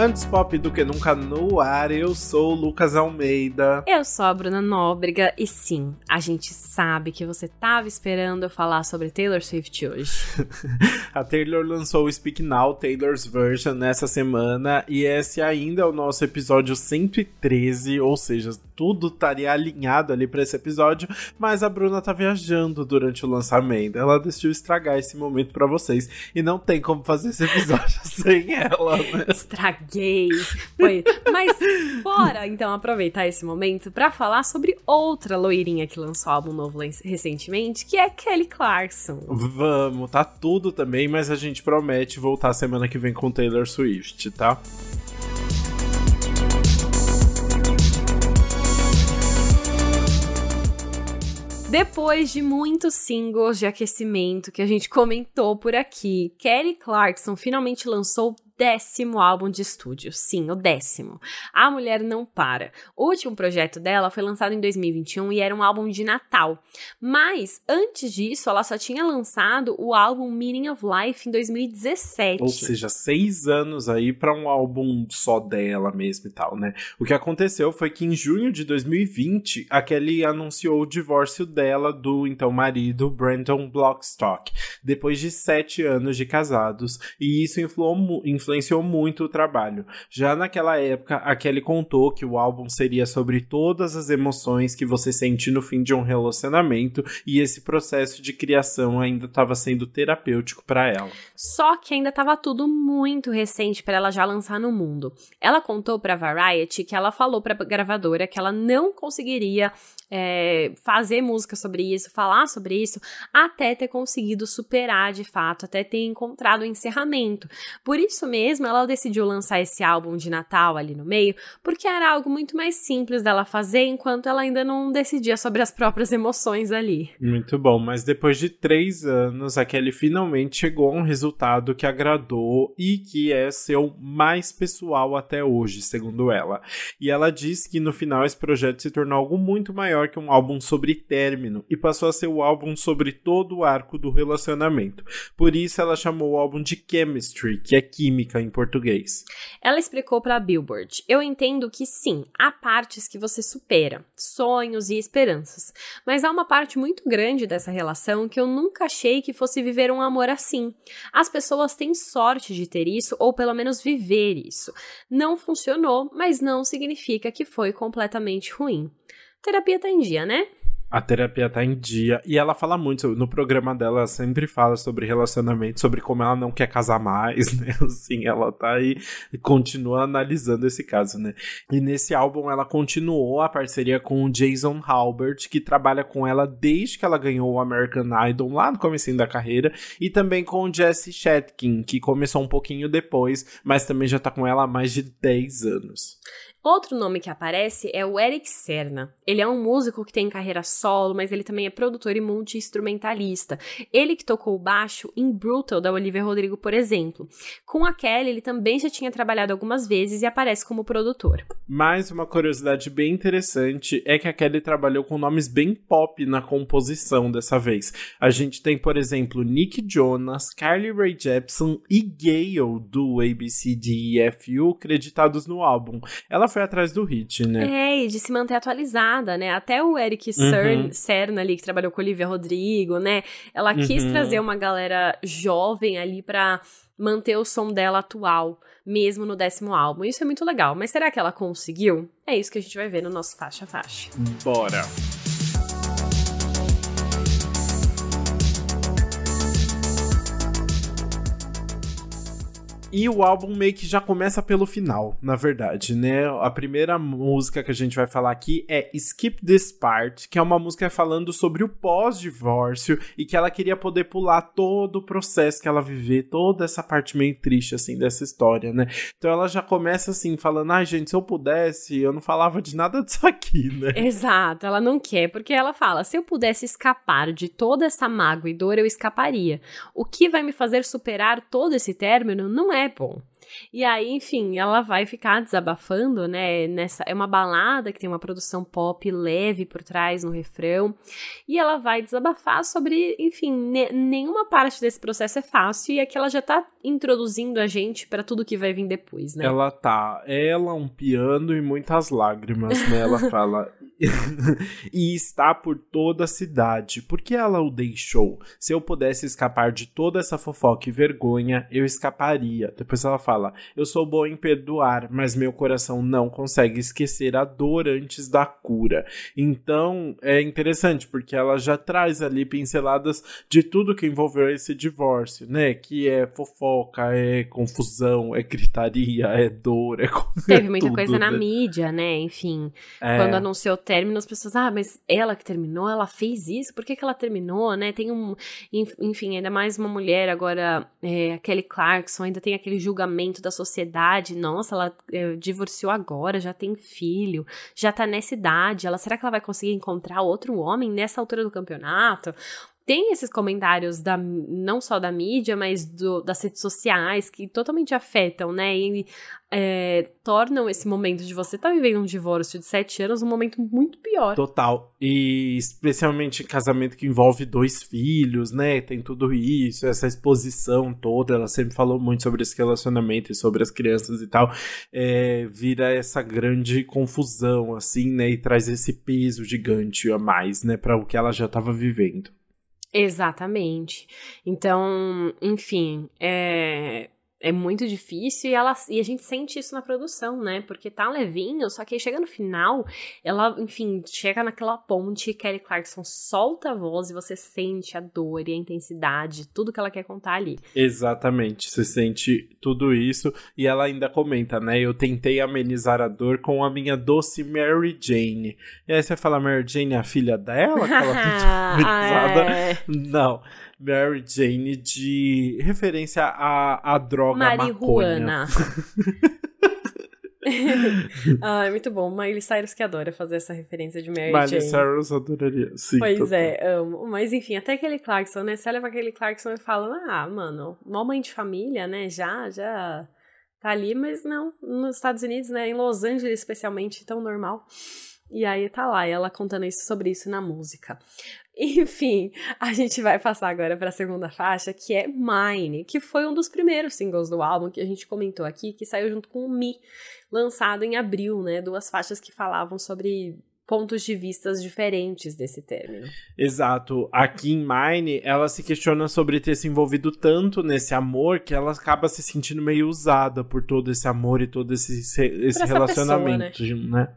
Antes pop do que nunca no ar, eu sou o Lucas Almeida. Eu sou a Bruna Nóbrega e sim, a gente sabe que você tava esperando eu falar sobre Taylor Swift hoje. a Taylor lançou o Speak Now Taylor's Version nessa semana e esse ainda é o nosso episódio 113, ou seja, tudo estaria alinhado ali para esse episódio, mas a Bruna tá viajando durante o lançamento. Ela decidiu estragar esse momento para vocês e não tem como fazer esse episódio sem ela, né? Estragar gay. Foi. Mas bora então aproveitar esse momento para falar sobre outra loirinha que lançou álbum novo recentemente, que é Kelly Clarkson. Vamos, tá tudo também, mas a gente promete voltar semana que vem com Taylor Swift, tá? Depois de muitos singles de aquecimento que a gente comentou por aqui, Kelly Clarkson finalmente lançou décimo álbum de estúdio. Sim, o décimo. A Mulher Não Para. O último projeto dela foi lançado em 2021 e era um álbum de Natal. Mas, antes disso, ela só tinha lançado o álbum Meaning of Life em 2017. Ou seja, seis anos aí para um álbum só dela mesmo e tal, né? O que aconteceu foi que em junho de 2020, a Kelly anunciou o divórcio dela do então marido Brandon Blockstock, depois de sete anos de casados, e isso influou, influou influenciou muito o trabalho. Já naquela época, a Kelly contou que o álbum seria sobre todas as emoções que você sente no fim de um relacionamento e esse processo de criação ainda estava sendo terapêutico para ela. Só que ainda estava tudo muito recente para ela já lançar no mundo. Ela contou para Variety que ela falou para gravadora que ela não conseguiria é, fazer música sobre isso, falar sobre isso, até ter conseguido superar de fato, até ter encontrado o encerramento. Por isso mesmo, ela decidiu lançar esse álbum de Natal ali no meio, porque era algo muito mais simples dela fazer, enquanto ela ainda não decidia sobre as próprias emoções ali. Muito bom, mas depois de três anos, a Kelly finalmente chegou a um resultado que agradou e que é seu mais pessoal até hoje, segundo ela. E ela disse que no final esse projeto se tornou algo muito maior que um álbum sobre término e passou a ser o álbum sobre todo o arco do relacionamento. Por isso ela chamou o álbum de Chemistry, que é química em português. Ela explicou para a Billboard: "Eu entendo que sim, há partes que você supera, sonhos e esperanças, mas há uma parte muito grande dessa relação que eu nunca achei que fosse viver um amor assim. As pessoas têm sorte de ter isso ou pelo menos viver isso. Não funcionou, mas não significa que foi completamente ruim terapia tá em dia, né? A terapia tá em dia. E ela fala muito, no programa dela, sempre fala sobre relacionamento, sobre como ela não quer casar mais, né? Assim, ela tá aí e continua analisando esse caso, né? E nesse álbum ela continuou a parceria com o Jason Halbert, que trabalha com ela desde que ela ganhou o American Idol, lá no começo da carreira, e também com o Jesse Shetkin, que começou um pouquinho depois, mas também já tá com ela há mais de 10 anos. Outro nome que aparece é o Eric Serna. Ele é um músico que tem carreira solo, mas ele também é produtor e multi-instrumentalista. Ele que tocou o baixo em Brutal, da Olivia Rodrigo, por exemplo. Com a Kelly, ele também já tinha trabalhado algumas vezes e aparece como produtor. Mais uma curiosidade bem interessante é que a Kelly trabalhou com nomes bem pop na composição dessa vez. A gente tem, por exemplo, Nick Jonas, Carly Rae Jepsen e Gale, do ABCDEFU, creditados no álbum. Ela foi atrás do hit, né? É, e de se manter atualizada, né? Até o Eric uhum. Cerna ali, que trabalhou com Olivia Rodrigo, né? Ela quis uhum. trazer uma galera jovem ali pra manter o som dela atual, mesmo no décimo álbum. Isso é muito legal. Mas será que ela conseguiu? É isso que a gente vai ver no nosso faixa faixa. Bora! E o álbum meio que já começa pelo final, na verdade, né? A primeira música que a gente vai falar aqui é Skip This Part, que é uma música falando sobre o pós-divórcio e que ela queria poder pular todo o processo que ela viveu, toda essa parte meio triste, assim, dessa história, né? Então ela já começa assim, falando: ai, ah, gente, se eu pudesse, eu não falava de nada disso aqui, né? Exato, ela não quer, porque ela fala: se eu pudesse escapar de toda essa mágoa e dor, eu escaparia. O que vai me fazer superar todo esse término não é é bom. E aí, enfim, ela vai ficar desabafando, né? Nessa, é uma balada que tem uma produção pop leve por trás no refrão. E ela vai desabafar sobre, enfim, ne, nenhuma parte desse processo é fácil e aqui ela já tá introduzindo a gente para tudo que vai vir depois, né? Ela tá, ela, um piano e muitas lágrimas, né? Ela fala. e está por toda a cidade. Por que ela o deixou? Se eu pudesse escapar de toda essa fofoca e vergonha, eu escaparia. Depois ela fala: Eu sou boa em perdoar, mas meu coração não consegue esquecer a dor antes da cura. Então é interessante, porque ela já traz ali pinceladas de tudo que envolveu esse divórcio, né? Que é fofoca, é confusão, é gritaria, é dor, é. Teve muita tudo, coisa na né? mídia, né? Enfim, é... quando anunciou o término, as pessoas, ah, mas ela que terminou, ela fez isso, por que, que ela terminou, né? Tem um. Enfim, ainda mais uma mulher agora, é, a Kelly Clarkson, ainda tem aquele julgamento da sociedade. Nossa, ela é, divorciou agora, já tem filho, já tá nessa idade. Ela, será que ela vai conseguir encontrar outro homem nessa altura do campeonato? Tem esses comentários da, não só da mídia, mas do, das redes sociais que totalmente afetam, né? E é, tornam esse momento de você estar tá vivendo um divórcio de sete anos um momento muito pior. Total. E especialmente casamento que envolve dois filhos, né? Tem tudo isso, essa exposição toda. Ela sempre falou muito sobre esse relacionamento e sobre as crianças e tal. É, vira essa grande confusão, assim, né? E traz esse peso gigante a mais, né? Para o que ela já estava vivendo. Exatamente. Então, enfim, é, é muito difícil e, ela, e a gente sente isso na produção, né? Porque tá levinho, só que aí chega no final, ela, enfim, chega naquela ponte, Kelly Clarkson solta a voz e você sente a dor e a intensidade, tudo que ela quer contar ali. Exatamente, você sente tudo isso e ela ainda comenta, né? Eu tentei amenizar a dor com a minha doce Mary Jane. E aí você fala, Mary Jane é a filha dela? Que ela amenizada? é. Não. Mary Jane de referência à, à droga Marihuana. ah, é muito bom. Miley Cyrus que adora fazer essa referência de Mary Miley Jane. Miley Cyrus adoraria, sim. Pois é, amo. Mas enfim, até aquele Clarkson, né? Você leva aquele Clarkson e fala, ah, mano, mó mãe de família, né? Já, já tá ali, mas não, nos Estados Unidos, né? Em Los Angeles especialmente, tão normal. E aí tá lá, ela contando isso sobre isso na música. Enfim, a gente vai passar agora para a segunda faixa, que é Mine, que foi um dos primeiros singles do álbum que a gente comentou aqui, que saiu junto com o Me, lançado em abril, né? Duas faixas que falavam sobre pontos de vistas diferentes desse término. Exato. Aqui em Mine, ela se questiona sobre ter se envolvido tanto nesse amor que ela acaba se sentindo meio usada por todo esse amor e todo esse, esse relacionamento, pessoa, né? né?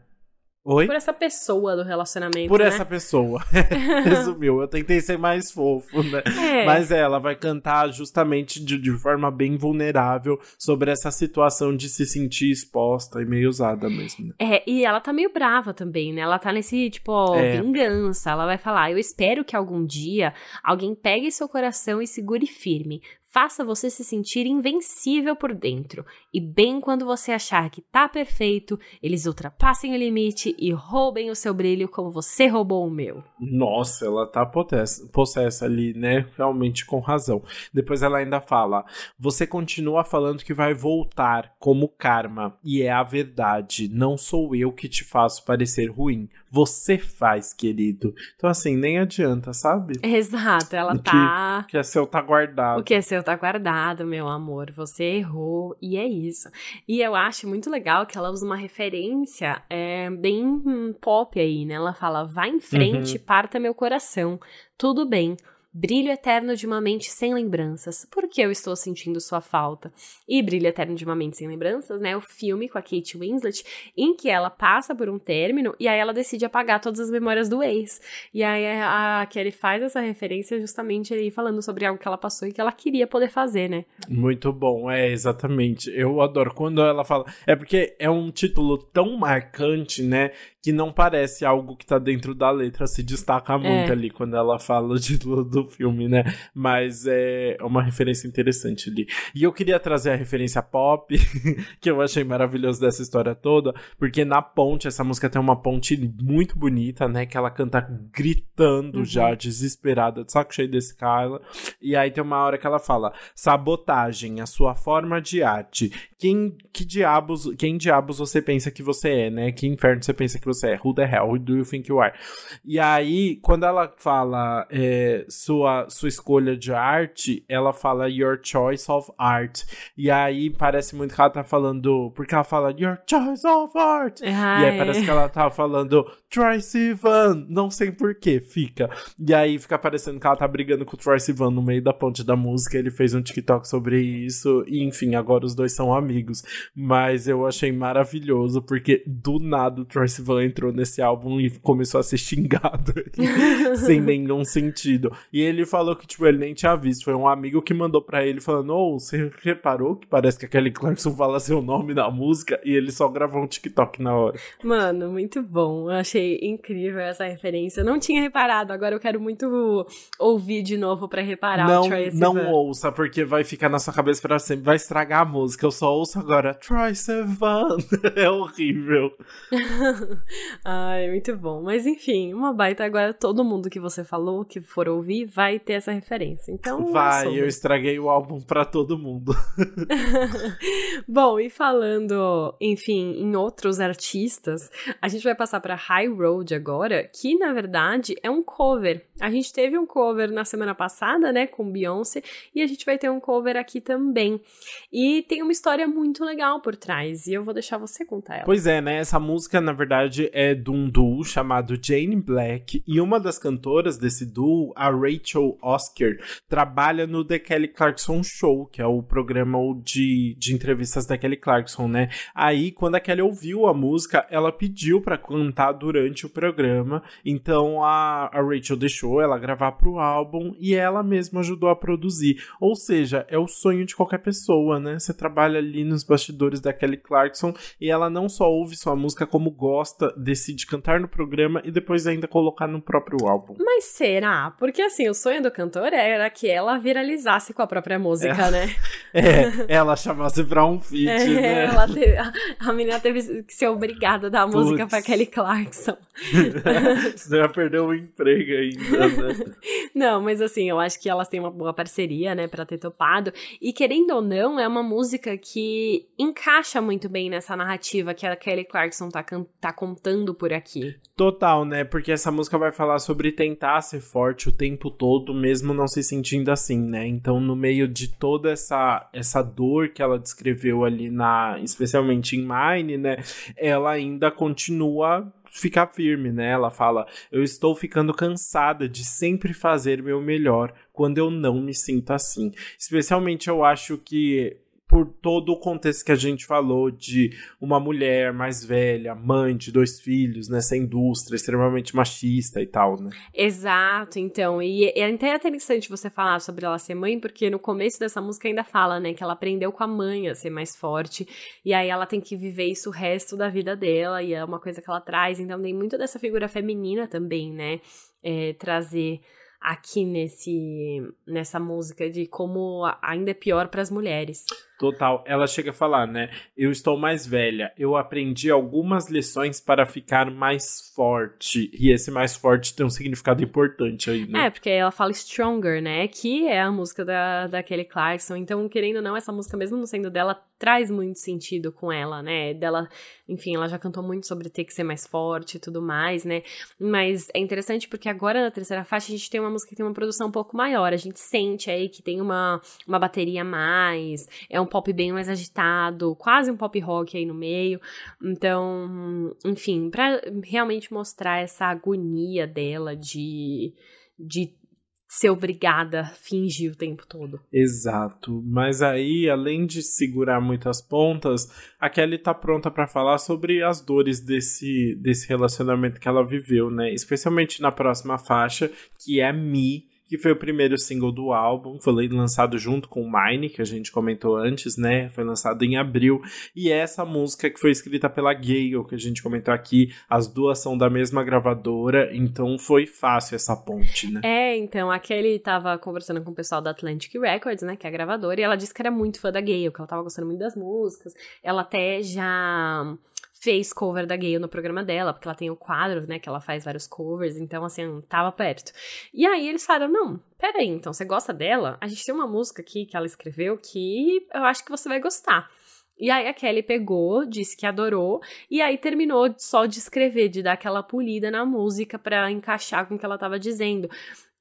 Oi? Por essa pessoa do relacionamento. Por né? essa pessoa. Resumiu. Eu tentei ser mais fofo, né? É. Mas ela vai cantar justamente de, de, forma bem vulnerável sobre essa situação de se sentir exposta e meio usada mesmo. Né? É, e ela tá meio brava também, né? Ela tá nesse, tipo, ó, é. vingança. Ela vai falar: Eu espero que algum dia alguém pegue seu coração e segure firme faça você se sentir invencível por dentro. E bem quando você achar que tá perfeito, eles ultrapassem o limite e roubem o seu brilho como você roubou o meu. Nossa, ela tá possessa, possessa ali, né? Realmente com razão. Depois ela ainda fala: Você continua falando que vai voltar como karma, e é a verdade. Não sou eu que te faço parecer ruim. Você faz, querido. Então, assim, nem adianta, sabe? Exato, ela tá. O que é seu tá guardado. O que é seu tá guardado, meu amor. Você errou e é isso. E eu acho muito legal que ela usa uma referência é, bem pop aí, né? Ela fala: vai em frente, uhum. parta meu coração. Tudo bem. Brilho Eterno de uma Mente Sem Lembranças. Por que eu estou sentindo sua falta? E Brilho Eterno de uma Mente Sem Lembranças, né? O filme com a Kate Winslet, em que ela passa por um término e aí ela decide apagar todas as memórias do ex. E aí a Kelly faz essa referência justamente aí falando sobre algo que ela passou e que ela queria poder fazer, né? Muito bom, é, exatamente. Eu adoro quando ela fala. É porque é um título tão marcante, né? Que não parece algo que tá dentro da letra, se destaca muito é. ali quando ela fala de, do, do filme, né? Mas é uma referência interessante ali. E eu queria trazer a referência pop, que eu achei maravilhoso dessa história toda, porque na ponte, essa música tem uma ponte muito bonita, né? Que ela canta gritando uhum. já, desesperada, de saco cheio desse cara. E aí tem uma hora que ela fala: sabotagem, a sua forma de arte. Quem, que diabos, quem diabos você pensa que você é, né? Que inferno você pensa que você é? Who the hell? Who do you think you are? E aí, quando ela fala é, sua, sua escolha de arte, ela fala your choice of art. E aí parece muito que ela tá falando. Porque ela fala your choice of art. Ai. E aí parece que ela tá falando Troy Sivan. Não sei porquê, fica. E aí fica parecendo que ela tá brigando com o Troy Sivan no meio da ponte da música. Ele fez um TikTok sobre isso. E enfim, agora os dois são amigos. Mas eu achei maravilhoso porque do nada o Troy Sivan entrou nesse álbum e começou a ser xingado sem nenhum sentido. E ele falou que, tipo, ele nem tinha visto. Foi um amigo que mandou para ele falando: Ô, oh, você reparou que parece que a Kelly Clarkson fala seu nome na música? E ele só gravou um TikTok na hora. Mano, muito bom. Eu achei incrível essa referência. Eu não tinha reparado, agora eu quero muito ouvir de novo para reparar não, Não ouça, porque vai ficar na sua cabeça para sempre, vai estragar a música. Eu só ouço agora Troy Sivan. é horrível. Ai, muito bom. Mas enfim, uma baita agora todo mundo que você falou, que for ouvir, vai ter essa referência. Então, vai, eu estraguei o álbum para todo mundo. bom, e falando, enfim, em outros artistas, a gente vai passar para High Road agora, que na verdade é um cover. A gente teve um cover na semana passada, né, com Beyoncé, e a gente vai ter um cover aqui também. E tem uma história muito legal por trás, e eu vou deixar você contar ela. Pois é, né? Essa música, na verdade, é de um duo chamado Jane Black, e uma das cantoras desse duo, a Rachel Oscar, trabalha no The Kelly Clarkson Show, que é o programa de, de entrevistas da Kelly Clarkson, né? Aí, quando a Kelly ouviu a música, ela pediu para cantar durante o programa, então a, a Rachel deixou ela gravar pro álbum e ela mesma ajudou a produzir. Ou seja, é o sonho de qualquer pessoa, né? Você trabalha ali nos bastidores da Kelly Clarkson e ela não só ouve sua música, como gosta, decide cantar no programa e depois ainda colocar no próprio álbum. Mas será? Porque assim, o sonho do cantor era que ela viralizasse com a própria música, é. né? É, ela chamasse pra um feat, é, né? Ela teve, a, a menina teve que ser obrigada a dar a música pra Kelly Clarkson. Senão ia perder o emprego ainda, né? Não, mas assim, eu acho que elas têm uma boa parceria, né, pra ter topado. E querendo ou não, é uma música que encaixa muito bem nessa narrativa que a Kelly Clarkson tá, tá contando por aqui. Total, né? Porque essa música vai falar sobre tentar ser forte o tempo todo, mesmo não se sentindo assim, né? Então, no meio de toda essa, essa dor que ela descreveu ali na, especialmente em Mine, né? Ela ainda continua ficar firme, né? Ela fala: Eu estou ficando cansada de sempre fazer meu melhor quando eu não me sinto assim. Especialmente eu acho que por todo o contexto que a gente falou de uma mulher mais velha, mãe de dois filhos, nessa indústria extremamente machista e tal, né? Exato, então. E é até interessante você falar sobre ela ser mãe, porque no começo dessa música ainda fala, né, que ela aprendeu com a mãe a ser mais forte, e aí ela tem que viver isso o resto da vida dela, e é uma coisa que ela traz. Então tem muito dessa figura feminina também, né? É, trazer aqui nesse nessa música de como ainda é pior para as mulheres. Total. Ela chega a falar, né? Eu estou mais velha. Eu aprendi algumas lições para ficar mais forte. E esse mais forte tem um significado importante aí, né? É, porque ela fala Stronger, né? Que é a música da, da Kelly Clarkson. Então, querendo ou não, essa música, mesmo não sendo dela, traz muito sentido com ela, né? Dela, enfim, ela já cantou muito sobre ter que ser mais forte e tudo mais, né? Mas é interessante porque agora na terceira faixa a gente tem uma música que tem uma produção um pouco maior. A gente sente aí que tem uma, uma bateria a mais. É um pop bem mais agitado, quase um pop rock aí no meio. Então, enfim, para realmente mostrar essa agonia dela de de ser obrigada a fingir o tempo todo. Exato. Mas aí, além de segurar muitas pontas, a Kelly tá pronta para falar sobre as dores desse, desse relacionamento que ela viveu, né? Especialmente na próxima faixa, que é Me, que foi o primeiro single do álbum, foi lançado junto com Mine, que a gente comentou antes, né? Foi lançado em abril. E essa música que foi escrita pela Gale, que a gente comentou aqui, as duas são da mesma gravadora, então foi fácil essa ponte, né? É, então, a Kelly tava conversando com o pessoal da Atlantic Records, né, que é a gravadora, e ela disse que era muito fã da Gale, que ela tava gostando muito das músicas. Ela até já fez cover da Gale no programa dela, porque ela tem o quadro, né, que ela faz vários covers, então, assim, tava perto. E aí eles falaram, não, peraí, então, você gosta dela? A gente tem uma música aqui que ela escreveu que eu acho que você vai gostar. E aí a Kelly pegou, disse que adorou, e aí terminou só de escrever, de dar aquela polida na música para encaixar com o que ela tava dizendo.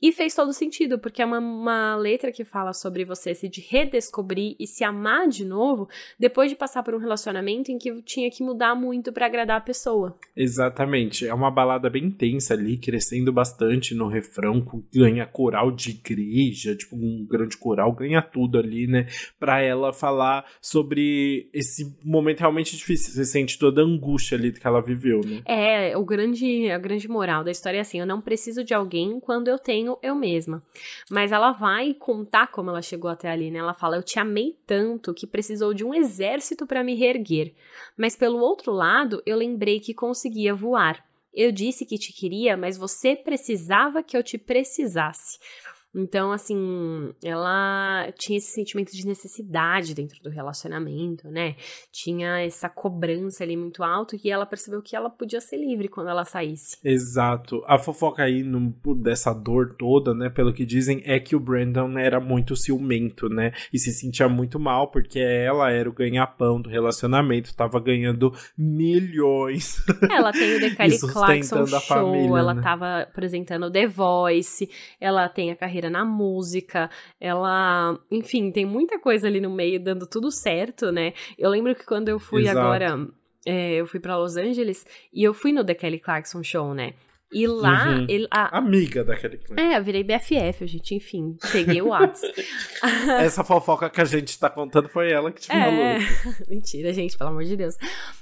E fez todo sentido, porque é uma, uma, letra que fala sobre você se redescobrir e se amar de novo depois de passar por um relacionamento em que tinha que mudar muito para agradar a pessoa. Exatamente. É uma balada bem intensa ali, crescendo bastante no refrão, ganha coral de igreja, tipo um grande coral, ganha tudo ali, né? Pra ela falar sobre esse momento realmente difícil. Você sente toda a angústia ali que ela viveu, né? É, o grande, a grande moral da história é assim: eu não preciso de alguém quando eu tenho eu mesma. Mas ela vai contar como ela chegou até ali, né? Ela fala: Eu te amei tanto que precisou de um exército para me reerguer. Mas pelo outro lado, eu lembrei que conseguia voar. Eu disse que te queria, mas você precisava que eu te precisasse. Então, assim, ela tinha esse sentimento de necessidade dentro do relacionamento, né? Tinha essa cobrança ali muito alto e ela percebeu que ela podia ser livre quando ela saísse. Exato. A fofoca aí no, dessa dor toda, né? Pelo que dizem, é que o Brandon era muito ciumento, né? E se sentia muito mal porque ela era o ganha-pão do relacionamento, tava ganhando milhões. Ela tem o The Kelly Clarkson Show, família, ela né? tava apresentando The Voice, ela tem a carreira carreira na música, ela, enfim, tem muita coisa ali no meio dando tudo certo, né? Eu lembro que quando eu fui Exato. agora, é, eu fui para Los Angeles e eu fui no The Kelly Clarkson Show, né? E lá, uhum. ele, a, amiga da Kelly Clarkson. É, eu virei BFF, gente, enfim, peguei o WhatsApp. Essa fofoca que a gente tá contando foi ela que te falou. É... Mentira, gente, pelo amor de Deus.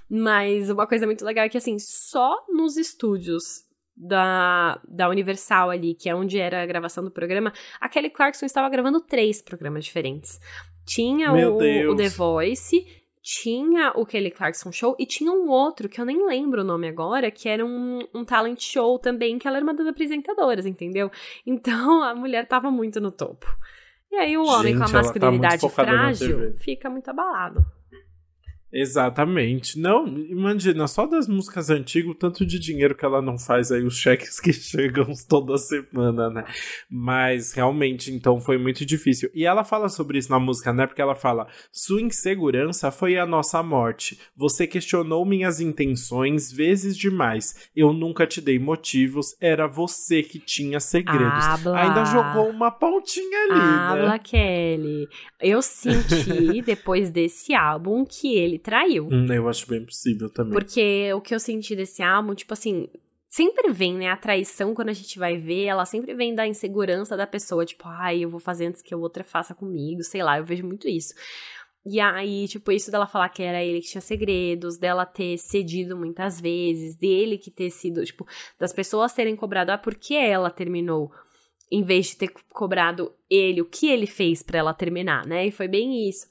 Mas uma coisa muito legal é que, assim, só nos estúdios da, da Universal ali, que é onde era a gravação do programa, a Kelly Clarkson estava gravando três programas diferentes. Tinha o, o, The Voice, tinha o Kelly Clarkson Show e tinha um outro que eu nem lembro o nome agora, que era um, um talent show também, que ela era uma das apresentadoras, entendeu? Então a mulher tava muito no topo. E aí o homem Gente, com a tá masculinidade tá frágil fica muito abalado. Exatamente. Não, imagina, só das músicas antigas, o tanto de dinheiro que ela não faz aí, os cheques que chegam toda semana, né? Mas realmente, então, foi muito difícil. E ela fala sobre isso na música, né? Porque ela fala: Sua insegurança foi a nossa morte. Você questionou minhas intenções vezes demais. Eu nunca te dei motivos, era você que tinha segredos. Habla. Ainda jogou uma pontinha ali, Habla, né? Kelly. Eu senti, depois desse álbum, que ele traiu. Hum, eu acho bem possível também. Porque o que eu senti desse álbum, tipo assim, sempre vem, né? A traição, quando a gente vai ver, ela sempre vem da insegurança da pessoa. Tipo, ai, eu vou fazer antes que a outra faça comigo, sei lá, eu vejo muito isso. E aí, tipo, isso dela falar que era ele que tinha segredos, dela ter cedido muitas vezes, dele que ter sido, tipo, das pessoas terem cobrado, ah, por que ela terminou? Em vez de ter cobrado ele, o que ele fez para ela terminar, né? E foi bem isso.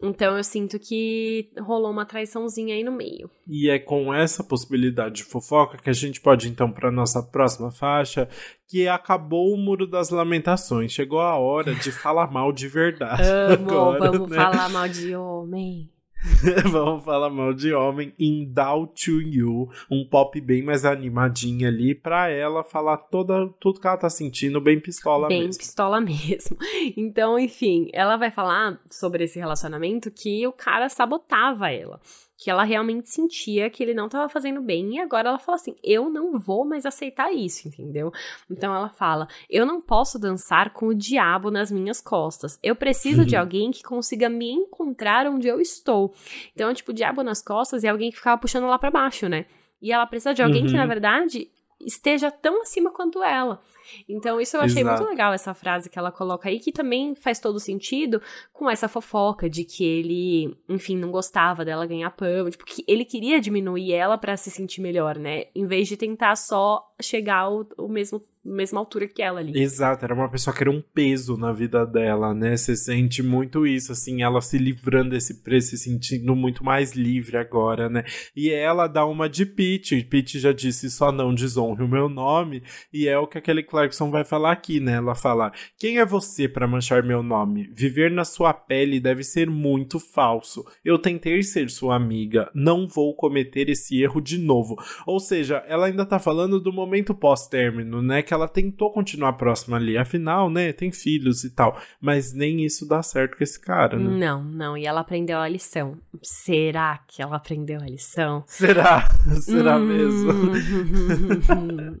Então eu sinto que rolou uma traiçãozinha aí no meio. E é com essa possibilidade de fofoca que a gente pode então para nossa próxima faixa, que acabou o muro das lamentações. Chegou a hora de falar mal de verdade. Amo, agora, vamos né? falar mal de homem. Vamos falar mal de homem em Down to You, um pop bem mais animadinho ali, pra ela falar toda, tudo que ela tá sentindo, bem pistola bem mesmo. Bem pistola mesmo. Então, enfim, ela vai falar sobre esse relacionamento que o cara sabotava ela que ela realmente sentia que ele não estava fazendo bem e agora ela fala assim: "Eu não vou mais aceitar isso", entendeu? Então ela fala: "Eu não posso dançar com o diabo nas minhas costas. Eu preciso de alguém que consiga me encontrar onde eu estou". Então, tipo, o diabo nas costas é alguém que ficava puxando lá para baixo, né? E ela precisa de alguém uhum. que na verdade esteja tão acima quanto ela. Então, isso eu achei Exato. muito legal, essa frase que ela coloca aí, que também faz todo sentido com essa fofoca de que ele, enfim, não gostava dela ganhar pão, tipo, que ele queria diminuir ela para se sentir melhor, né? Em vez de tentar só chegar ao, ao mesmo mesma altura que ela ali. Exato, era uma pessoa que era um peso na vida dela, né? Você sente muito isso, assim, ela se livrando desse preço, se sentindo muito mais livre agora, né? E ela dá uma de Pete, Pete já disse só não desonre o meu nome, e é o que aquele Clarkson vai falar aqui, né? Ela fala: Quem é você para manchar meu nome? Viver na sua pele deve ser muito falso. Eu tentei ser sua amiga, não vou cometer esse erro de novo. Ou seja, ela ainda tá falando do momento pós-término, né? Que ela tentou continuar próxima ali. Afinal, né, tem filhos e tal. Mas nem isso dá certo com esse cara, né? Não, não. E ela aprendeu a lição. Será que ela aprendeu a lição? Será? Será hum... mesmo?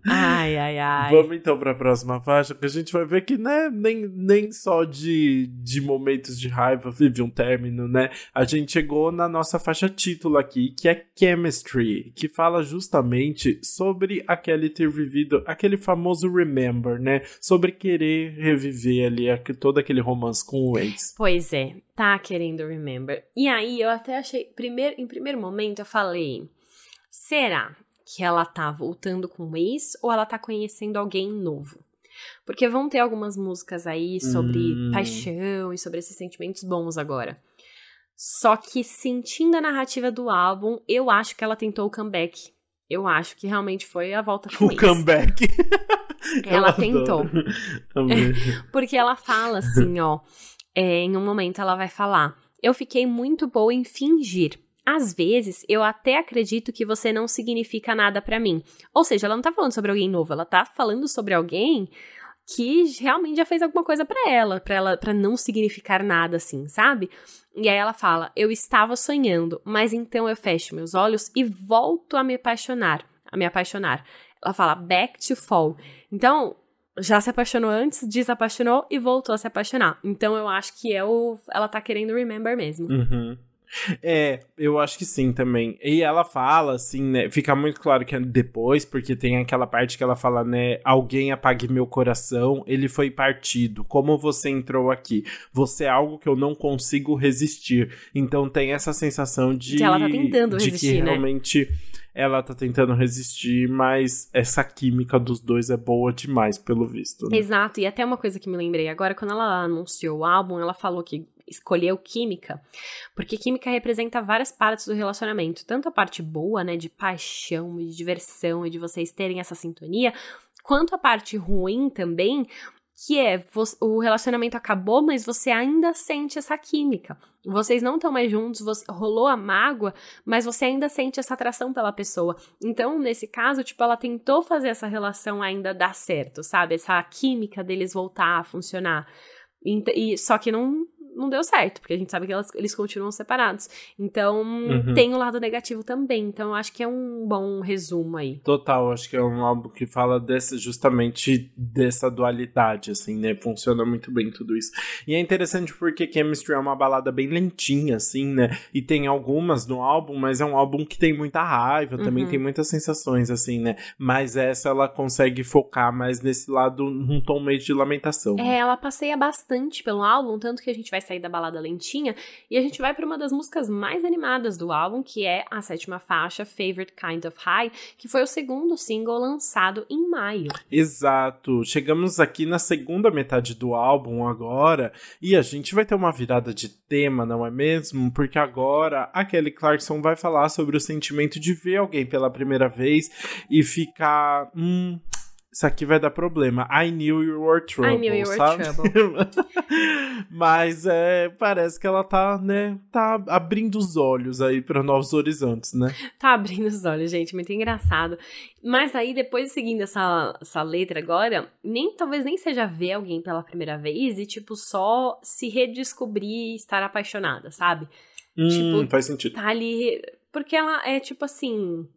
ai, ai, ai. Vamos então pra próxima faixa, que a gente vai ver que, né, nem, nem só de, de momentos de raiva vive um término, né? A gente chegou na nossa faixa título aqui, que é Chemistry, que fala justamente sobre a Kelly ter vivido aquele famoso remember, né? Sobre querer reviver ali todo aquele romance com o ex. Pois é, tá querendo remember. E aí eu até achei, primeiro, em primeiro momento eu falei, será que ela tá voltando com o ex ou ela tá conhecendo alguém novo? Porque vão ter algumas músicas aí sobre hum. paixão e sobre esses sentimentos bons agora. Só que sentindo a narrativa do álbum, eu acho que ela tentou o comeback. Eu acho que realmente foi a volta com O comeback. ela tentou. Porque ela fala assim, ó. É, em um momento ela vai falar: Eu fiquei muito boa em fingir. Às vezes, eu até acredito que você não significa nada para mim. Ou seja, ela não tá falando sobre alguém novo, ela tá falando sobre alguém que realmente já fez alguma coisa para ela, para ela para não significar nada assim, sabe? E aí ela fala: "Eu estava sonhando, mas então eu fecho meus olhos e volto a me apaixonar, a me apaixonar". Ela fala back to fall. Então, já se apaixonou antes, desapaixonou e voltou a se apaixonar. Então eu acho que é o, ela tá querendo remember mesmo. Uhum. É, eu acho que sim também. E ela fala, assim, né? Fica muito claro que é depois, porque tem aquela parte que ela fala, né? Alguém apague meu coração, ele foi partido. Como você entrou aqui? Você é algo que eu não consigo resistir. Então tem essa sensação de. Que ela tá tentando de resistir, que né? realmente ela tá tentando resistir, mas essa química dos dois é boa demais, pelo visto. Né? Exato, e até uma coisa que me lembrei agora, quando ela anunciou o álbum, ela falou que escolheu química, porque química representa várias partes do relacionamento, tanto a parte boa, né, de paixão, de diversão e de vocês terem essa sintonia, quanto a parte ruim também, que é o relacionamento acabou, mas você ainda sente essa química. Vocês não estão mais juntos, você, rolou a mágoa, mas você ainda sente essa atração pela pessoa. Então, nesse caso, tipo, ela tentou fazer essa relação ainda dar certo, sabe? Essa química deles voltar a funcionar. E, só que não não deu certo, porque a gente sabe que elas, eles continuam separados. Então, uhum. tem o um lado negativo também. Então, eu acho que é um bom resumo aí. Total, acho que é um álbum que fala dessa, justamente dessa dualidade, assim, né? Funciona muito bem tudo isso. E é interessante porque Chemistry é uma balada bem lentinha, assim, né? E tem algumas no álbum, mas é um álbum que tem muita raiva, uhum. também tem muitas sensações, assim, né? Mas essa ela consegue focar mais nesse lado, num tom meio de lamentação. É, ela passeia bastante pelo álbum, tanto que a gente vai sair da balada lentinha e a gente vai para uma das músicas mais animadas do álbum, que é a sétima faixa, Favorite Kind of High, que foi o segundo single lançado em maio. Exato. Chegamos aqui na segunda metade do álbum agora e a gente vai ter uma virada de tema, não é mesmo? Porque agora a Kelly Clarkson vai falar sobre o sentimento de ver alguém pela primeira vez e ficar. Hum, isso aqui vai dar problema. I knew you were trouble, I knew you were sabe? trouble. Mas é, parece que ela tá, né, tá abrindo os olhos aí para novos horizontes, né? Tá abrindo os olhos, gente, muito engraçado. Mas aí, depois seguindo essa, essa letra agora, nem talvez nem seja ver alguém pela primeira vez e, tipo, só se redescobrir e estar apaixonada, sabe? Hum, tipo, faz sentido. Tá ali. Porque ela é tipo assim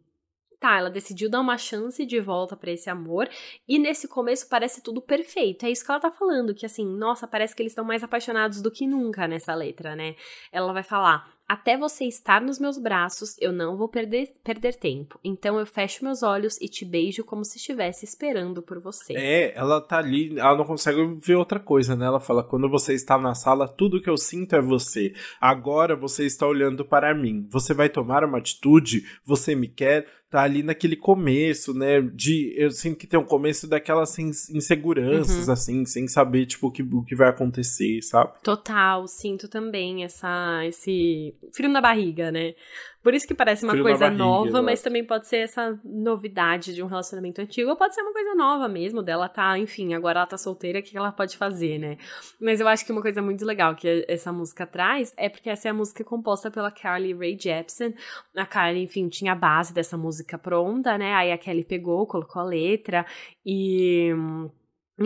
tá, ela decidiu dar uma chance de volta para esse amor, e nesse começo parece tudo perfeito. É isso que ela tá falando, que assim, nossa, parece que eles estão mais apaixonados do que nunca nessa letra, né? Ela vai falar: até você estar nos meus braços, eu não vou perder, perder tempo. Então eu fecho meus olhos e te beijo como se estivesse esperando por você. É, ela tá ali, ela não consegue ver outra coisa, né? Ela fala: quando você está na sala, tudo que eu sinto é você. Agora você está olhando para mim. Você vai tomar uma atitude? Você me quer? Tá ali naquele começo, né? De eu sinto que tem um começo daquelas inseguranças, uhum. assim, sem saber, tipo, o que, o que vai acontecer, sabe? Total, sinto também essa, esse frio na barriga, né? Por isso que parece uma Frio coisa barriga, nova, mas também pode ser essa novidade de um relacionamento antigo, ou pode ser uma coisa nova mesmo, dela tá, enfim, agora ela tá solteira, o que ela pode fazer, né? Mas eu acho que uma coisa muito legal que essa música traz é porque essa é a música composta pela Carly Rae Jepsen. A Carly, enfim, tinha a base dessa música pronta, né? Aí a Kelly pegou, colocou a letra e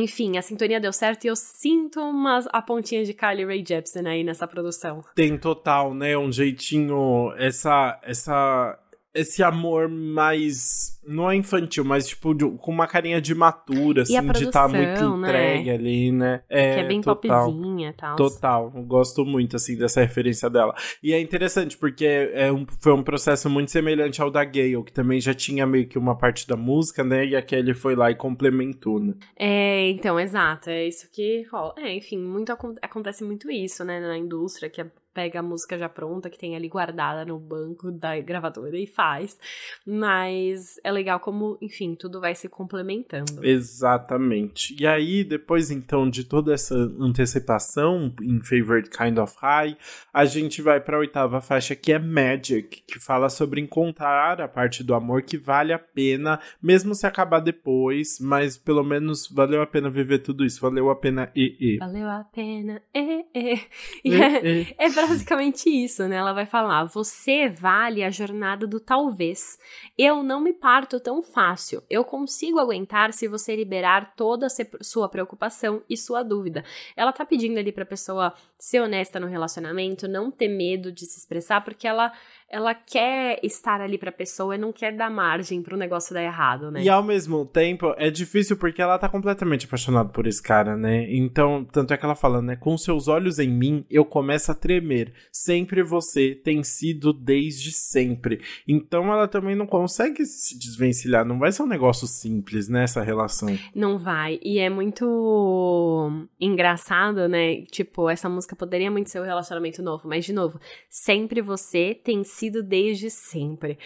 enfim, a sintonia deu certo e eu sinto umas, a pontinha de Carly Rae Jepsen aí nessa produção. Tem total, né? Um jeitinho, essa, essa esse amor mais. Não é infantil, mas tipo, de, com uma carinha de matura, assim, produção, de estar tá muito né? entregue ali, né? É, que é bem total, popzinha e tal. Total. Gosto muito, assim, dessa referência dela. E é interessante, porque é um, foi um processo muito semelhante ao da Gale, que também já tinha meio que uma parte da música, né? E a Kelly foi lá e complementou, né? É, então, exato. É isso que rola. É, enfim, muito acontece muito isso, né? Na indústria, que é pega a música já pronta, que tem ali guardada no banco da gravadora e faz. Mas é legal como, enfim, tudo vai se complementando. Exatamente. E aí, depois então de toda essa antecipação em Favorite Kind of High, a gente vai para a oitava faixa que é Magic, que fala sobre encontrar a parte do amor que vale a pena, mesmo se acabar depois, mas pelo menos valeu a pena viver tudo isso, valeu a pena e e. Valeu a pena e e. e, é, é pra basicamente isso, né? Ela vai falar: você vale a jornada do talvez. Eu não me parto tão fácil. Eu consigo aguentar se você liberar toda a sua preocupação e sua dúvida. Ela tá pedindo ali pra pessoa ser honesta no relacionamento, não ter medo de se expressar, porque ela ela quer estar ali pra pessoa e não quer dar margem pro negócio dar errado, né? E ao mesmo tempo, é difícil porque ela tá completamente apaixonada por esse cara, né? Então, tanto é que ela fala, né? Com seus olhos em mim, eu começo a tremer. Sempre você tem sido desde sempre. Então, ela também não consegue se desvencilhar. Não vai ser um negócio simples, né? Essa relação. Não vai. E é muito engraçado, né? Tipo, essa música poderia muito ser um relacionamento novo, mas, de novo, sempre você tem sido desde sempre.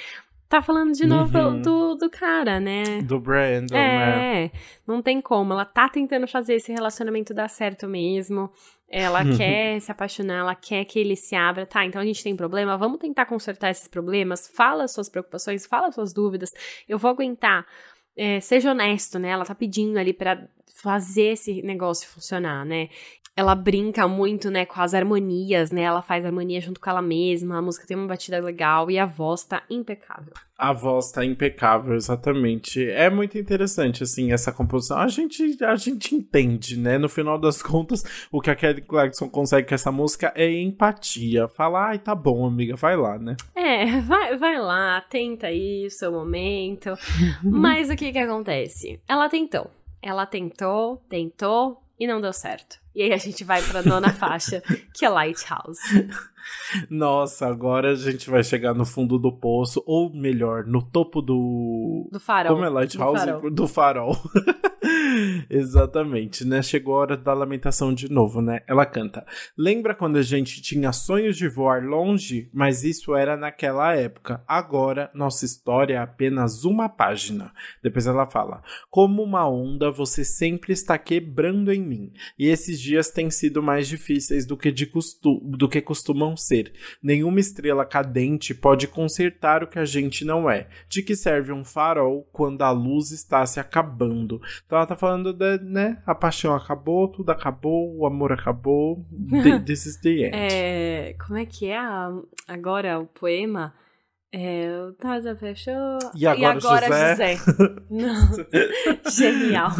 Tá falando de novo uhum. do, do cara, né? Do Brandon, é, né? não tem como. Ela tá tentando fazer esse relacionamento dar certo mesmo. Ela quer se apaixonar, ela quer que ele se abra. Tá, então a gente tem problema, vamos tentar consertar esses problemas. Fala suas preocupações, fala suas dúvidas. Eu vou aguentar. É, seja honesto, né? Ela tá pedindo ali para fazer esse negócio funcionar, né? Ela brinca muito, né, com as harmonias, né? Ela faz harmonia junto com ela mesma, a música tem uma batida legal e a voz tá impecável. A voz tá impecável, exatamente. É muito interessante, assim, essa composição. A gente, a gente entende, né? No final das contas, o que a Kelly Clarkson consegue com essa música é empatia. Falar, ai, tá bom, amiga, vai lá, né? É, vai, vai lá, tenta aí o seu momento. Mas o que que acontece? Ela tentou. Ela tentou, tentou e não deu certo. E aí a gente vai pra nona faixa, que é Lighthouse. Nossa, agora a gente vai chegar no fundo do poço, ou melhor, no topo do. Do farol. Como é Lighthouse? Do farol. Do farol. Exatamente, né? Chegou a hora da lamentação de novo, né? Ela canta. Lembra quando a gente tinha sonhos de voar longe? Mas isso era naquela época. Agora, nossa história é apenas uma página. Depois ela fala: Como uma onda, você sempre está quebrando em mim. E esses dias têm sido mais difíceis do que, de costu do que costumam ser. Nenhuma estrela cadente pode consertar o que a gente não é. De que serve um farol quando a luz está se acabando? Então ela tá falando de, né? A paixão acabou, tudo acabou, o amor acabou. this is the end. É, como é que é a, agora o poema? É, o Taza fechou. E agora, e agora José? José. Não. Genial.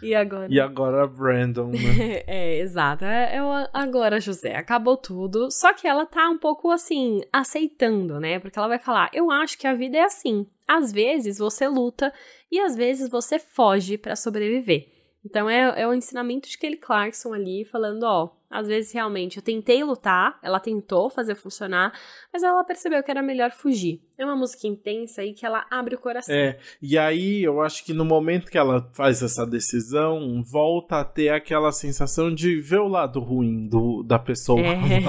E agora? E agora Brandon, né? é, exato. É, é o agora José. Acabou tudo. Só que ela tá um pouco assim, aceitando, né? Porque ela vai falar: Eu acho que a vida é assim. Às vezes você luta e às vezes você foge para sobreviver. Então é, é o ensinamento de Kelly Clarkson ali falando: Ó, às vezes, realmente, eu tentei lutar, ela tentou fazer funcionar, mas ela percebeu que era melhor fugir. É uma música intensa e que ela abre o coração. É, e aí eu acho que no momento que ela faz essa decisão, volta a ter aquela sensação de ver o lado ruim do, da pessoa. É. né?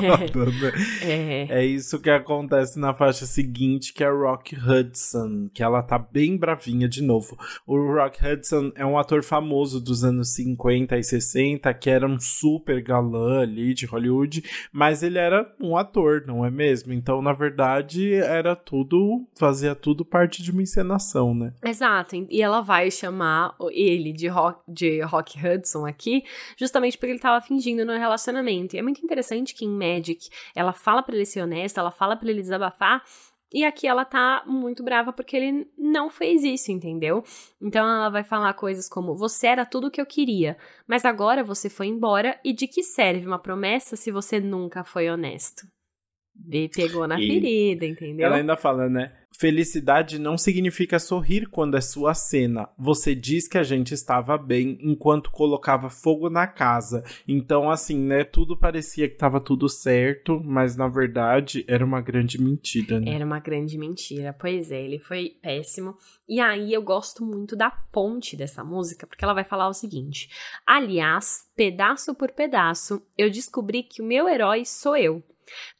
é. é isso que acontece na faixa seguinte, que é Rock Hudson, que ela tá bem bravinha de novo. O Rock Hudson é um ator famoso dos anos 50 e 60, que era um super galã ali de Hollywood, mas ele era um ator, não é mesmo? Então, na verdade, era tudo fazia tudo parte de uma encenação, né? Exato. E ela vai chamar ele de Rock, de Rock Hudson aqui, justamente porque ele tava fingindo no relacionamento. E é muito interessante que em Magic ela fala para ele ser honesta, ela fala para ele desabafar, e aqui ela tá muito brava porque ele não fez isso, entendeu? Então ela vai falar coisas como: Você era tudo o que eu queria, mas agora você foi embora e de que serve uma promessa se você nunca foi honesto? B pegou na e ferida, entendeu? Ela ainda fala, né? Felicidade não significa sorrir quando é sua cena. Você diz que a gente estava bem enquanto colocava fogo na casa. Então, assim, né? Tudo parecia que estava tudo certo, mas na verdade era uma grande mentira, né? Era uma grande mentira. Pois é, ele foi péssimo. E aí eu gosto muito da ponte dessa música, porque ela vai falar o seguinte: Aliás, pedaço por pedaço, eu descobri que o meu herói sou eu.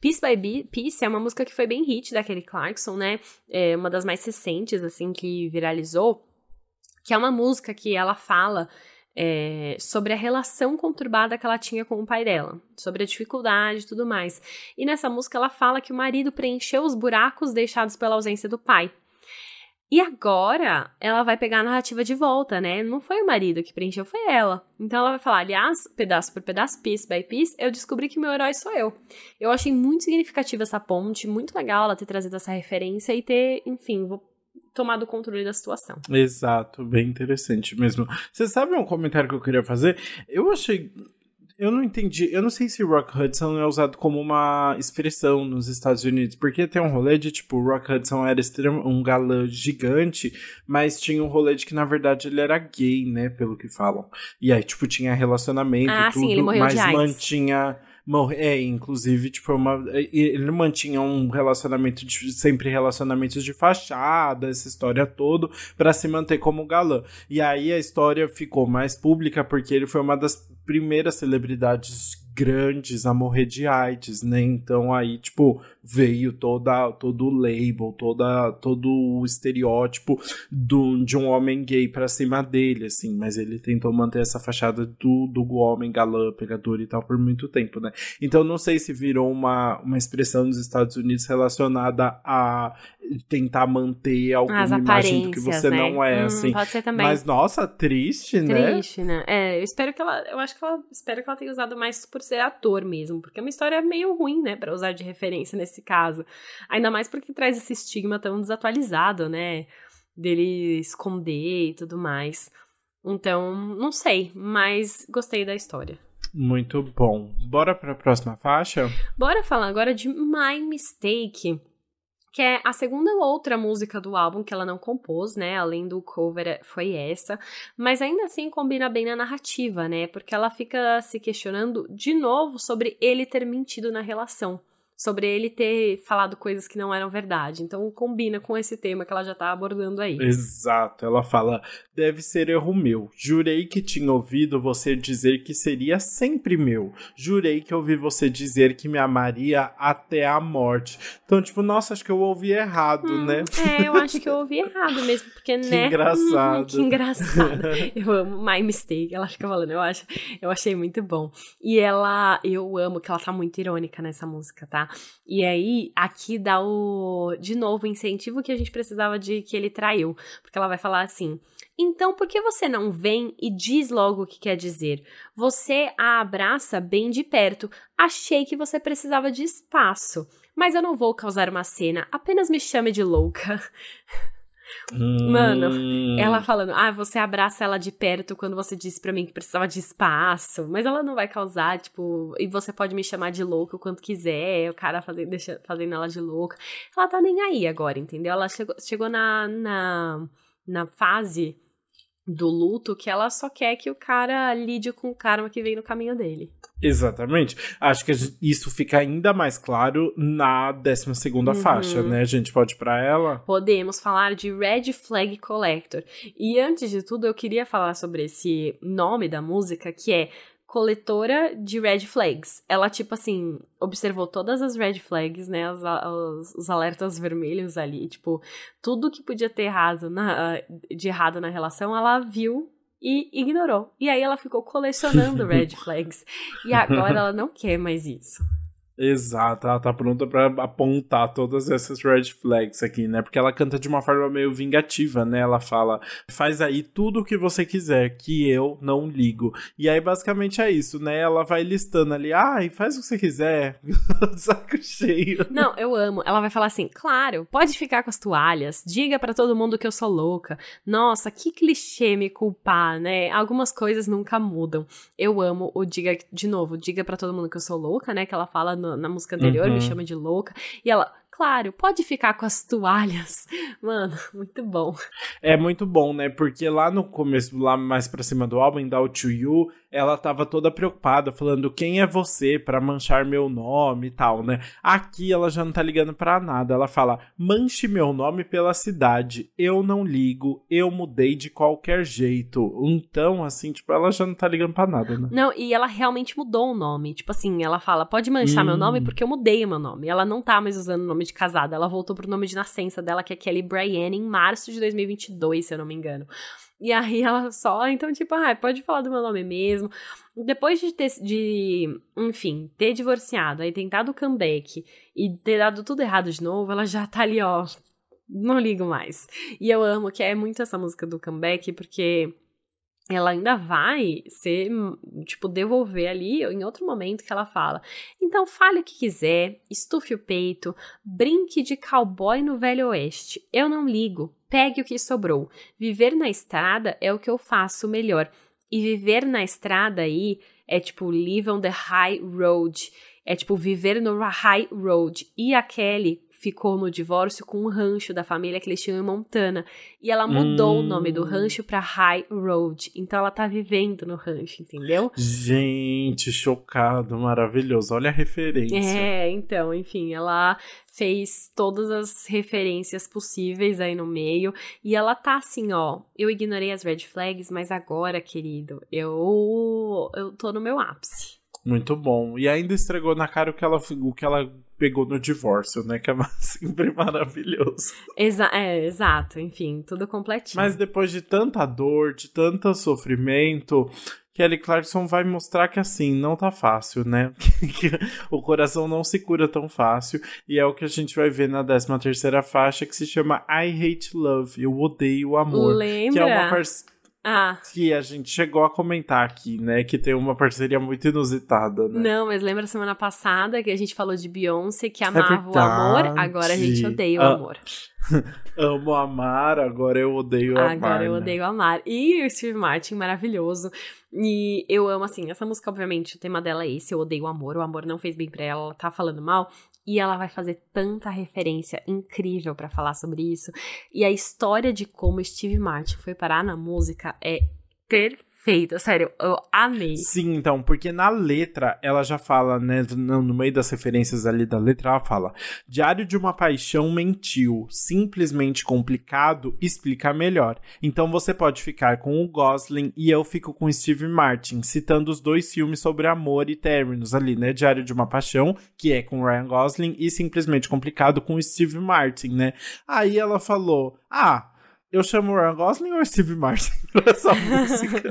Piece by Piece é uma música que foi bem hit da Kelly Clarkson, né? É uma das mais recentes, assim, que viralizou. Que é uma música que ela fala é, sobre a relação conturbada que ela tinha com o pai dela, sobre a dificuldade e tudo mais. E nessa música ela fala que o marido preencheu os buracos deixados pela ausência do pai. E agora ela vai pegar a narrativa de volta, né? Não foi o marido que preencheu, foi ela. Então ela vai falar, aliás, pedaço por pedaço, piece by piece, eu descobri que meu herói sou eu. Eu achei muito significativa essa ponte, muito legal ela ter trazido essa referência e ter, enfim, tomado o controle da situação. Exato, bem interessante mesmo. Você sabe um comentário que eu queria fazer? Eu achei eu não entendi. Eu não sei se Rock Hudson é usado como uma expressão nos Estados Unidos, porque tem um rolê de tipo, Rock Hudson era extremo, um galã gigante, mas tinha um rolê de que na verdade ele era gay, né? Pelo que falam. E aí, tipo, tinha relacionamento ah, tudo, sim, ele morreu mas de AIDS. mantinha é, inclusive, tipo, uma, ele mantinha um relacionamento, de, sempre relacionamentos de fachada, essa história toda, para se manter como galã. E aí a história ficou mais pública porque ele foi uma das primeiras celebridades grandes a morrer de AIDS, né? Então aí, tipo, veio toda, todo o label, toda, todo o estereótipo do, de um homem gay pra cima dele, assim. Mas ele tentou manter essa fachada do, do homem galã, pegador e tal por muito tempo, né? Então não sei se virou uma, uma expressão nos Estados Unidos relacionada a tentar manter alguma imagem do que você né? não é, hum, assim. Pode ser também. Mas, nossa, triste, né? Triste, né? É, eu espero que ela, eu acho que ela, espero que ela tenha usado mais por ser ator mesmo, porque é uma história meio ruim, né, para usar de referência nesse caso. Ainda mais porque traz esse estigma tão desatualizado, né, dele esconder e tudo mais. Então, não sei, mas gostei da história. Muito bom. Bora para a próxima faixa? Bora falar agora de My Mistake que é a segunda outra música do álbum que ela não compôs, né? Além do cover, foi essa. Mas ainda assim combina bem na narrativa, né? Porque ela fica se questionando de novo sobre ele ter mentido na relação sobre ele ter falado coisas que não eram verdade. Então combina com esse tema que ela já tá abordando aí. Exato. Ela fala: deve ser erro meu. Jurei que tinha ouvido você dizer que seria sempre meu. Jurei que ouvi você dizer que me amaria até a morte. Então, tipo, nossa, acho que eu ouvi errado, hum, né? É, eu acho que eu ouvi errado mesmo, porque, que né? Engraçado. que engraçado. eu amo My Mistake, ela fica falando, eu acho, eu achei muito bom. E ela, eu amo que ela tá muito irônica nessa música, tá? E aí, aqui dá o, de novo, o incentivo que a gente precisava de que ele traiu. Porque ela vai falar assim: então, por que você não vem e diz logo o que quer dizer? Você a abraça bem de perto. Achei que você precisava de espaço. Mas eu não vou causar uma cena, apenas me chame de louca. Mano, hum. ela falando, ah, você abraça ela de perto quando você disse para mim que precisava de espaço, mas ela não vai causar, tipo, e você pode me chamar de louca o quanto quiser, o cara fazendo, deixa, fazendo ela de louca. Ela tá nem aí agora, entendeu? Ela chegou, chegou na, na, na fase do luto que ela só quer que o cara lide com o karma que vem no caminho dele. Exatamente. Acho que isso fica ainda mais claro na 12 segunda uhum. faixa, né? A gente pode ir pra ela? Podemos falar de Red Flag Collector. E antes de tudo, eu queria falar sobre esse nome da música, que é coletora de red flags. Ela, tipo assim, observou todas as red flags, né? Os, os, os, alertas vermelhos ali. Tipo, tudo que podia ter errado na, de errado na relação, ela viu e ignorou. E aí ela ficou colecionando red flags. E agora ela não quer mais isso. Exato, ela tá pronta para apontar todas essas red flags aqui, né? Porque ela canta de uma forma meio vingativa, né? Ela fala: faz aí tudo o que você quiser, que eu não ligo. E aí, basicamente, é isso, né? Ela vai listando ali: ai, faz o que você quiser. Saco cheio. Não, eu amo. Ela vai falar assim: claro, pode ficar com as toalhas, diga para todo mundo que eu sou louca. Nossa, que clichê me culpar, né? Algumas coisas nunca mudam. Eu amo o diga, de novo, diga para todo mundo que eu sou louca, né? Que ela fala no, na música anterior, uhum. me chama de louca. E ela, claro, pode ficar com as toalhas. Mano, muito bom. É muito bom, né? Porque lá no começo, lá mais pra cima do álbum, Down to You, ela tava toda preocupada, falando quem é você para manchar meu nome e tal, né? Aqui ela já não tá ligando para nada. Ela fala: manche meu nome pela cidade. Eu não ligo, eu mudei de qualquer jeito. Então, assim, tipo, ela já não tá ligando pra nada, né? Não, e ela realmente mudou o nome. Tipo assim, ela fala: pode manchar hum. meu nome hum. porque eu mudei o meu nome. Ela não tá mais usando o nome de casada. Ela voltou pro nome de nascença dela, que é Kelly Brienne, em março de 2022, se eu não me engano. E aí ela só, então, tipo, ah, pode falar do meu nome mesmo. Depois de ter, de, enfim, ter divorciado, aí tentado o comeback e ter dado tudo errado de novo, ela já tá ali, ó, não ligo mais. E eu amo que é muito essa música do comeback, porque ela ainda vai ser, tipo, devolver ali em outro momento que ela fala. Então fale o que quiser, estufe o peito, brinque de cowboy no Velho Oeste. Eu não ligo, Pegue o que sobrou. Viver na estrada é o que eu faço melhor. E viver na estrada aí é tipo live on the high road. É tipo viver no high road. E a Kelly ficou no divórcio com um rancho da família que eles tinham em Montana. E ela mudou hum. o nome do hum. rancho pra High Road. Então ela tá vivendo no rancho, entendeu? Gente, chocado, maravilhoso. Olha a referência. É, então, enfim, ela fez todas as referências possíveis aí no meio. E ela tá assim, ó. Eu ignorei as red flags, mas agora, querido, eu, eu tô no meu ápice. Muito bom. E ainda estregou na cara o que ela, o que ela pegou no divórcio, né? Que é sempre maravilhoso. Exa é, exato, enfim, tudo completinho. Mas depois de tanta dor, de tanto sofrimento, Kelly Clarkson vai mostrar que assim, não tá fácil, né? que o coração não se cura tão fácil. E é o que a gente vai ver na 13 terceira faixa, que se chama I Hate Love, Eu Odeio o Amor. Lembra? Que é uma ah. Que a gente chegou a comentar aqui, né? Que tem uma parceria muito inusitada, né? Não, mas lembra semana passada que a gente falou de Beyoncé que amava é o amor, agora a gente odeia o ah. amor. Amo amar, agora eu odeio agora amar. Agora eu né? odeio amar. E o Steve Martin, maravilhoso. E eu amo, assim, essa música, obviamente, o tema dela é esse: eu odeio o amor, o amor não fez bem pra ela, ela tá falando mal. E ela vai fazer tanta referência incrível para falar sobre isso. E a história de como Steve Martin foi parar na música é perfeita perfeita, sério, eu amei. Sim, então, porque na letra ela já fala, né, no, meio das referências ali da letra, ela fala: Diário de uma paixão mentiu, simplesmente complicado, explica melhor. Então você pode ficar com o Gosling e eu fico com Steve Martin, citando os dois filmes sobre amor e términos ali, né? Diário de uma paixão, que é com Ryan Gosling, e simplesmente complicado com Steve Martin, né? Aí ela falou: Ah, eu chamo o Ryan Gosling ou Steve Martin pra essa música?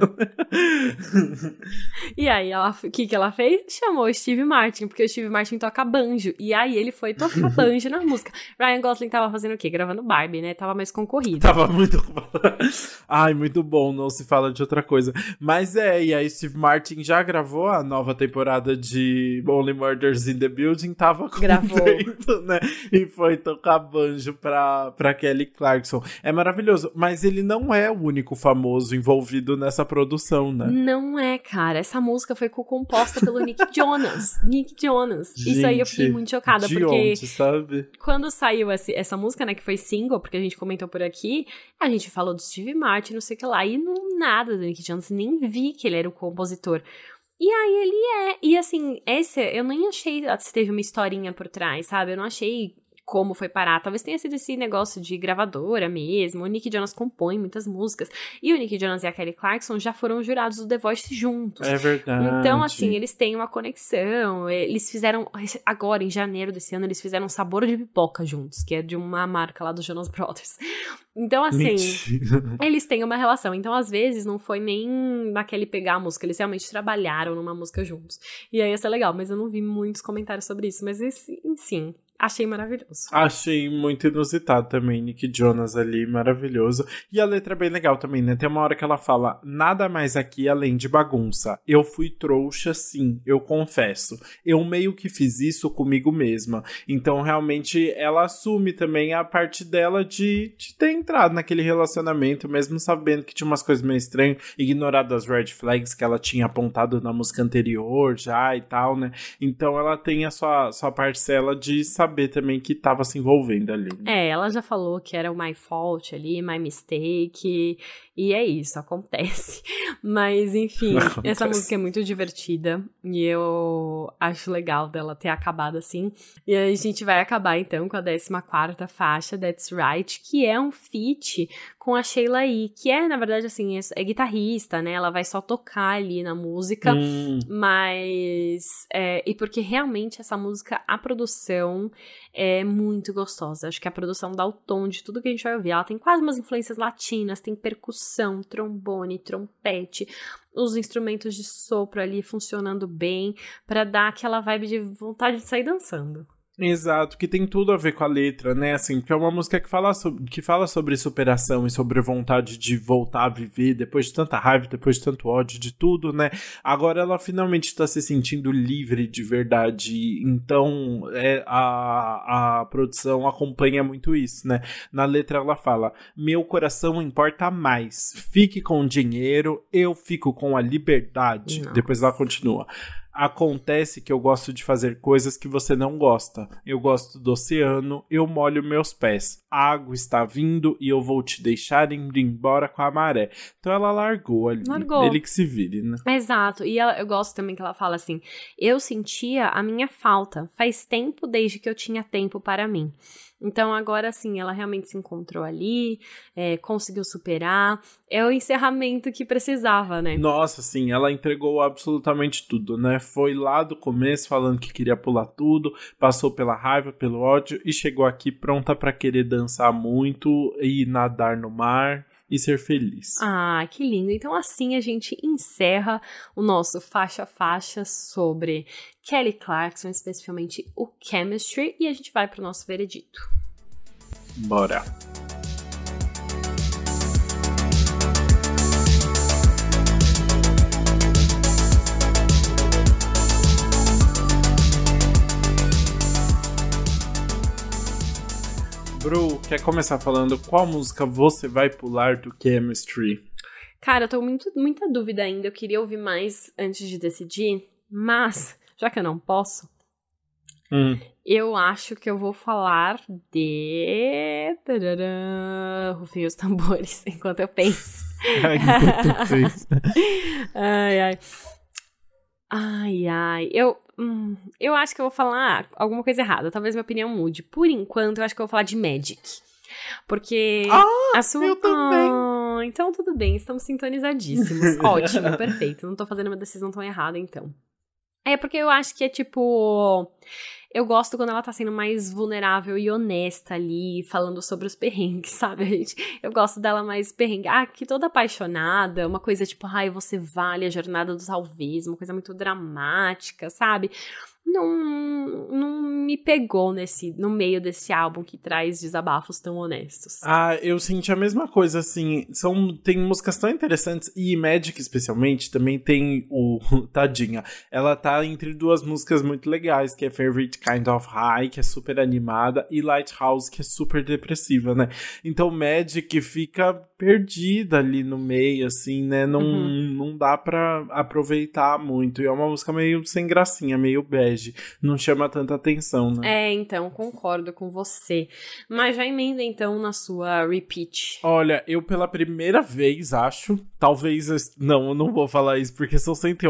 e aí, o que, que ela fez? Chamou o Steve Martin, porque o Steve Martin toca banjo. E aí ele foi tocar banjo na música. Ryan Gosling tava fazendo o quê? Gravando Barbie, né? Tava mais concorrido. Tava muito. Ai, muito bom, não se fala de outra coisa. Mas é, e aí Steve Martin já gravou a nova temporada de Only Murders in the Building, tava com Gravou. tempo, né? E foi tocar banjo pra, pra Kelly Clarkson. É maravilhoso maravilhoso. Mas ele não é o único famoso envolvido nessa produção, né? Não é, cara. Essa música foi composta pelo Nick Jonas. Nick Jonas. Gente, Isso aí eu fiquei muito chocada, porque. Onde, sabe? Quando saiu essa, essa música, né, que foi single, porque a gente comentou por aqui, a gente falou do Steve Martin, não sei o que lá, e não nada do Nick Jonas, nem vi que ele era o compositor. E aí ele é. E assim, esse eu nem achei se teve uma historinha por trás, sabe? Eu não achei como foi parar. Talvez tenha sido esse negócio de gravadora mesmo. O Nick Jonas compõe muitas músicas. E o Nick Jonas e a Kelly Clarkson já foram jurados do The Voice juntos. É verdade. Então, assim, eles têm uma conexão. Eles fizeram. Agora, em janeiro desse ano, eles fizeram um sabor de pipoca juntos, que é de uma marca lá do Jonas Brothers. Então, assim, Mentira. eles têm uma relação. Então, às vezes, não foi nem naquele pegar a música, eles realmente trabalharam numa música juntos. E aí ia ser legal, mas eu não vi muitos comentários sobre isso. Mas, sim, Achei maravilhoso. Achei muito inusitado também, Nick Jonas ali, maravilhoso. E a letra é bem legal também, né? Tem uma hora que ela fala: nada mais aqui além de bagunça. Eu fui trouxa, sim, eu confesso. Eu meio que fiz isso comigo mesma. Então, realmente, ela assume também a parte dela de, de ter entrado naquele relacionamento, mesmo sabendo que tinha umas coisas meio estranhas, ignorado as red flags que ela tinha apontado na música anterior já e tal, né? Então, ela tem a sua, sua parcela de saber saber também que tava se envolvendo ali. Né? É, ela já falou que era o my fault ali, my mistake, e é isso, acontece. Mas, enfim, acontece. essa música é muito divertida e eu acho legal dela ter acabado assim. E a gente vai acabar então com a 14 faixa, That's Right, que é um feat com a Sheila E, que é, na verdade, assim, é, é, guitarrista, né? Ela vai só tocar ali na música, hum. mas. É, e porque realmente essa música, a produção é muito gostosa. Acho que a produção dá o tom de tudo que a gente vai ouvir. Ela tem quase umas influências latinas, tem percussão, trombone, trompete, os instrumentos de sopro ali funcionando bem, para dar aquela vibe de vontade de sair dançando. Exato, que tem tudo a ver com a letra, né? Assim, porque é uma música que fala, sobre, que fala sobre superação e sobre vontade de voltar a viver depois de tanta raiva, depois de tanto ódio, de tudo, né? Agora ela finalmente está se sentindo livre de verdade. Então é, a, a produção acompanha muito isso, né? Na letra ela fala: Meu coração importa mais. Fique com o dinheiro, eu fico com a liberdade. Nossa. Depois ela continua. Acontece que eu gosto de fazer coisas que você não gosta. Eu gosto do oceano, eu molho meus pés. A água está vindo e eu vou te deixar ir embora com a maré. Então ela largou ali. Largou. Ele que se vire, né? Exato. E ela, eu gosto também que ela fala assim: Eu sentia a minha falta. Faz tempo desde que eu tinha tempo para mim. Então agora sim, ela realmente se encontrou ali, é, conseguiu superar. É o encerramento que precisava, né? Nossa, sim, ela entregou absolutamente tudo, né? Foi lá do começo falando que queria pular tudo, passou pela raiva, pelo ódio e chegou aqui pronta para querer dançar muito e nadar no mar e ser feliz. Ah, que lindo. Então assim a gente encerra o nosso faixa faixa sobre Kelly Clarkson, especificamente o Chemistry, e a gente vai para o nosso veredito. Bora. Bru, quer começar falando qual música você vai pular do Chemistry? Cara, eu tô muito, muita dúvida ainda. Eu queria ouvir mais antes de decidir, mas, já que eu não posso, hum. eu acho que eu vou falar de. Rufem os tambores enquanto eu penso. ai, ai. Ai, ai. Eu, hum, eu acho que eu vou falar alguma coisa errada. Talvez minha opinião mude. Por enquanto, eu acho que eu vou falar de Magic. Porque ah, a sua. Eu também. Oh, então tudo bem, estamos sintonizadíssimos. Ótimo, perfeito. Não tô fazendo uma decisão tão errada, então. É porque eu acho que é tipo. Eu gosto quando ela tá sendo mais vulnerável e honesta ali, falando sobre os perrengues, sabe, gente? Eu gosto dela mais perrengue. Ah, que toda apaixonada, uma coisa tipo, ai, você vale a jornada do uma coisa muito dramática, sabe? Não, não me pegou nesse no meio desse álbum que traz desabafos tão honestos. Ah, eu senti a mesma coisa, assim. São, tem músicas tão interessantes, e Magic, especialmente, também tem o. Tadinha. Ela tá entre duas músicas muito legais, que é Favorite Kind of High, que é super animada, e Lighthouse, que é super depressiva, né? Então Magic fica perdida ali no meio, assim, né? Não, uhum. não dá pra aproveitar muito. E é uma música meio sem gracinha, meio bege. Não chama tanta atenção, né? É, então, concordo com você. Mas já emenda, então, na sua repeat. Olha, eu pela primeira vez, acho, talvez... Não, eu não vou falar isso, porque são cento,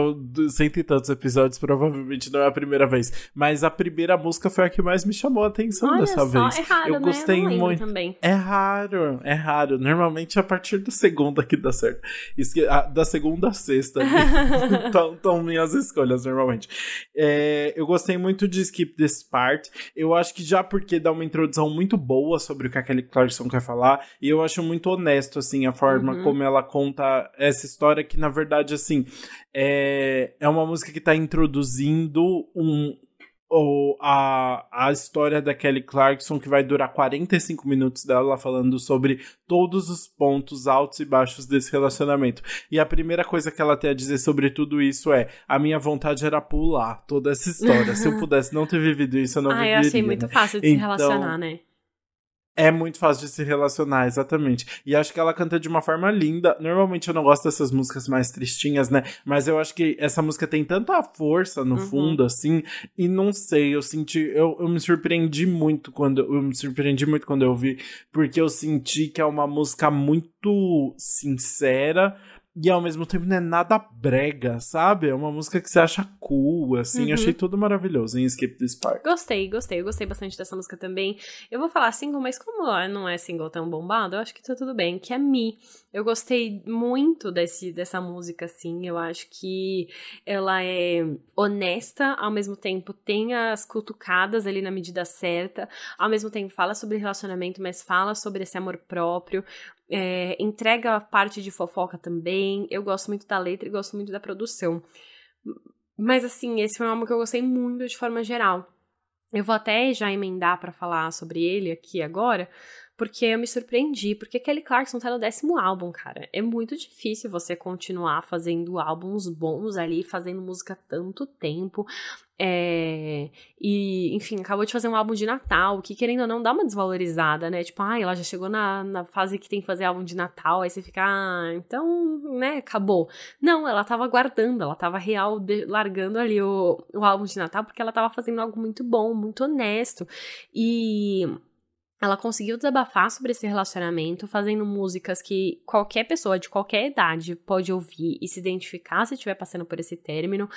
cento e tantos episódios, provavelmente não é a primeira vez. Mas a primeira música foi a que mais me chamou a atenção Olha dessa só, vez. É raro, eu né? gostei eu muito. Também. É raro, é raro. Normalmente a partir da segunda que dá certo. Esque da segunda a sexta. Estão minhas escolhas, normalmente. É, eu gostei muito de Skip This Part. Eu acho que já porque dá uma introdução muito boa sobre o que a Kelly Clarkson quer falar. E eu acho muito honesto, assim, a forma uhum. como ela conta essa história, que na verdade, assim, é, é uma música que está introduzindo um ou a, a história da Kelly Clarkson, que vai durar 45 minutos dela falando sobre todos os pontos altos e baixos desse relacionamento. E a primeira coisa que ela tem a dizer sobre tudo isso é: a minha vontade era pular toda essa história. Se eu pudesse não ter vivido isso, eu não ah, viveria. Ah, eu achei muito fácil de então, se relacionar, né? É muito fácil de se relacionar, exatamente. E acho que ela canta de uma forma linda. Normalmente eu não gosto dessas músicas mais tristinhas, né? Mas eu acho que essa música tem tanta força no uhum. fundo, assim. E não sei, eu senti. Eu, eu me surpreendi muito quando. Eu me surpreendi muito quando eu ouvi. Porque eu senti que é uma música muito sincera e ao mesmo tempo não é nada brega, sabe? É uma música que você acha cool, assim. Uhum. Achei tudo maravilhoso em Skip This Part. Gostei, gostei. Eu gostei bastante dessa música também. Eu vou falar single, mas como não é single tão bombado, eu acho que tá tudo bem. Que é Me. Eu gostei muito desse, dessa música, assim. Eu acho que ela é honesta, ao mesmo tempo tem as cutucadas ali na medida certa. Ao mesmo tempo fala sobre relacionamento, mas fala sobre esse amor próprio. É, entrega a parte de fofoca também. Eu gosto muito da letra e gosto muito da produção. Mas assim, esse foi um álbum que eu gostei muito de forma geral. Eu vou até já emendar para falar sobre ele aqui agora, porque eu me surpreendi, porque Kelly Clarkson tá no décimo álbum, cara. É muito difícil você continuar fazendo álbuns bons ali, fazendo música tanto tempo. É, e, enfim, acabou de fazer um álbum de Natal, que querendo ou não dá uma desvalorizada, né? Tipo, ah, ela já chegou na, na fase que tem que fazer álbum de Natal, aí você fica, ah, então, né, acabou. Não, ela tava guardando, ela tava real de, largando ali o, o álbum de Natal porque ela tava fazendo algo muito bom, muito honesto. E ela conseguiu desabafar sobre esse relacionamento, fazendo músicas que qualquer pessoa de qualquer idade pode ouvir e se identificar se estiver passando por esse término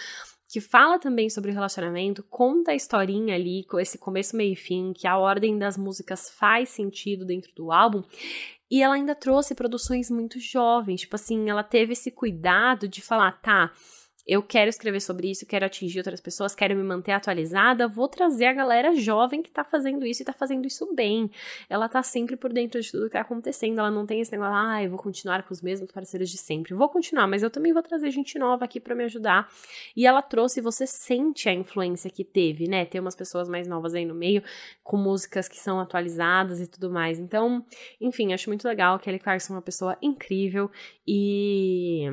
que fala também sobre o relacionamento, conta a historinha ali, com esse começo, meio e fim, que a ordem das músicas faz sentido dentro do álbum. E ela ainda trouxe produções muito jovens, tipo assim, ela teve esse cuidado de falar, tá, eu quero escrever sobre isso, quero atingir outras pessoas, quero me manter atualizada, vou trazer a galera jovem que tá fazendo isso e tá fazendo isso bem. Ela tá sempre por dentro de tudo que tá acontecendo, ela não tem esse negócio, ah, eu vou continuar com os mesmos parceiros de sempre. Vou continuar, mas eu também vou trazer gente nova aqui para me ajudar. E ela trouxe, você sente a influência que teve, né? Tem umas pessoas mais novas aí no meio, com músicas que são atualizadas e tudo mais. Então, enfim, acho muito legal. Kelly Clarkson é uma pessoa incrível e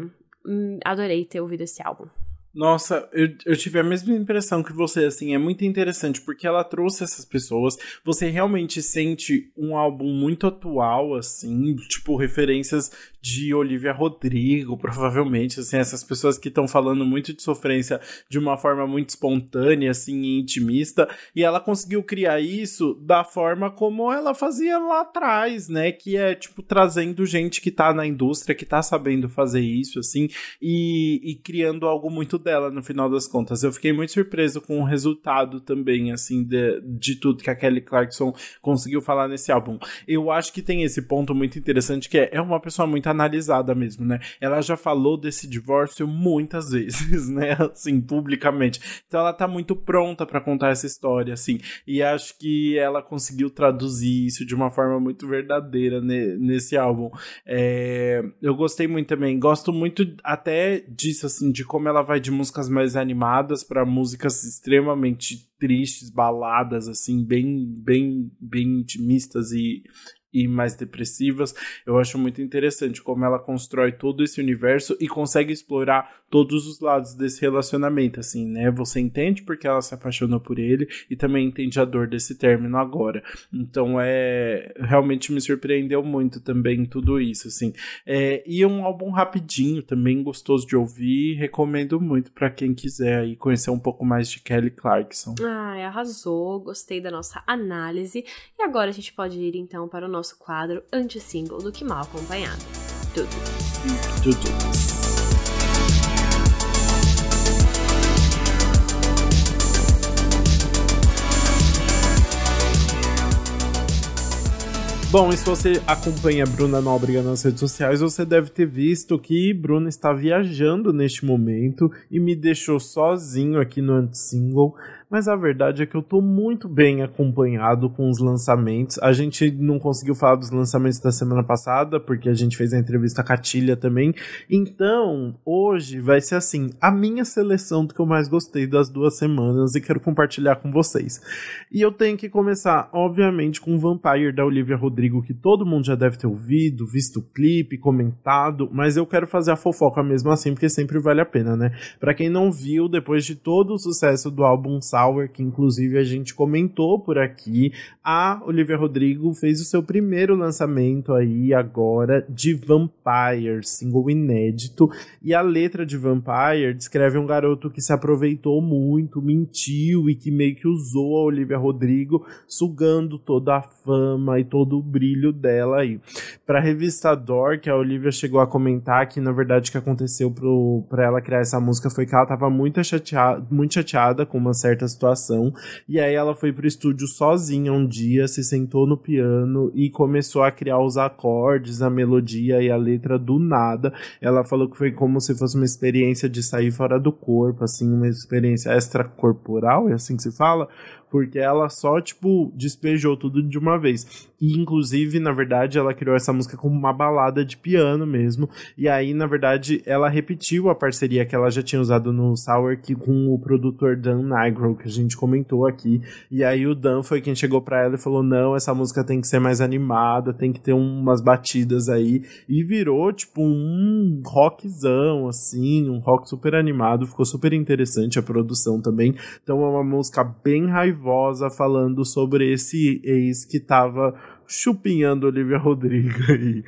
adorei ter ouvido esse álbum. Nossa, eu, eu tive a mesma impressão que você, assim, é muito interessante porque ela trouxe essas pessoas. Você realmente sente um álbum muito atual, assim, tipo, referências de Olivia Rodrigo, provavelmente, assim, essas pessoas que estão falando muito de sofrência de uma forma muito espontânea, assim, e intimista, e ela conseguiu criar isso da forma como ela fazia lá atrás, né, que é, tipo, trazendo gente que tá na indústria, que tá sabendo fazer isso, assim, e, e criando algo muito dela, no final das contas. Eu fiquei muito surpreso com o resultado também, assim, de, de tudo que a Kelly Clarkson conseguiu falar nesse álbum. Eu acho que tem esse ponto muito interessante, que é, é uma pessoa muito analisada mesmo, né? Ela já falou desse divórcio muitas vezes, né? Assim, publicamente. Então ela tá muito pronta para contar essa história, assim. E acho que ela conseguiu traduzir isso de uma forma muito verdadeira ne nesse álbum. É, eu gostei muito também. Gosto muito até disso, assim, de como ela vai de músicas mais animadas para músicas extremamente tristes, baladas, assim, bem, bem, bem intimistas e e mais depressivas. Eu acho muito interessante como ela constrói todo esse universo e consegue explorar todos os lados desse relacionamento, assim, né? Você entende porque ela se apaixonou por ele e também entende a dor desse término agora. Então é realmente me surpreendeu muito também tudo isso, assim. É, e um álbum rapidinho, também gostoso de ouvir, recomendo muito para quem quiser aí conhecer um pouco mais de Kelly Clarkson. Ai, arrasou, gostei da nossa análise. E agora a gente pode ir então para o nosso quadro anti-single do Que Mal Acompanhado. Tudo. Tudo. Bom, e se você acompanha a Bruna Nóbrega nas redes sociais, você deve ter visto que Bruna está viajando neste momento e me deixou sozinho aqui no anti-single mas a verdade é que eu tô muito bem acompanhado com os lançamentos. A gente não conseguiu falar dos lançamentos da semana passada, porque a gente fez a entrevista com a Tilha também. Então, hoje vai ser assim, a minha seleção do que eu mais gostei das duas semanas e quero compartilhar com vocês. E eu tenho que começar, obviamente, com Vampire da Olivia Rodrigo, que todo mundo já deve ter ouvido, visto o clipe, comentado, mas eu quero fazer a fofoca mesmo assim, porque sempre vale a pena, né? Para quem não viu, depois de todo o sucesso do álbum Que inclusive a gente comentou por aqui, a Olivia Rodrigo fez o seu primeiro lançamento aí agora de Vampire, single inédito, e a letra de Vampire descreve um garoto que se aproveitou muito, mentiu e que meio que usou a Olivia Rodrigo, sugando toda a fama e todo o brilho dela aí. Para a revista Dor, que a Olivia chegou a comentar que na verdade o que aconteceu para ela criar essa música foi que ela estava muito chateada, muito chateada com uma certa situação. E aí ela foi pro estúdio sozinha um dia, se sentou no piano e começou a criar os acordes, a melodia e a letra do nada. Ela falou que foi como se fosse uma experiência de sair fora do corpo, assim, uma experiência extracorporal, é assim que se fala? Porque ela só, tipo, despejou tudo de uma vez. E, inclusive, na verdade, ela criou essa música como uma balada de piano mesmo. E aí, na verdade, ela repetiu a parceria que ela já tinha usado no Sour que com o produtor Dan Nigro, que a gente comentou aqui. E aí o Dan foi quem chegou para ela e falou: não, essa música tem que ser mais animada, tem que ter umas batidas aí. E virou, tipo, um rockzão, assim, um rock super animado. Ficou super interessante a produção também. Então é uma música bem raivosa raivosa falando sobre esse ex que tava chupinhando Olivia Rodrigo aí.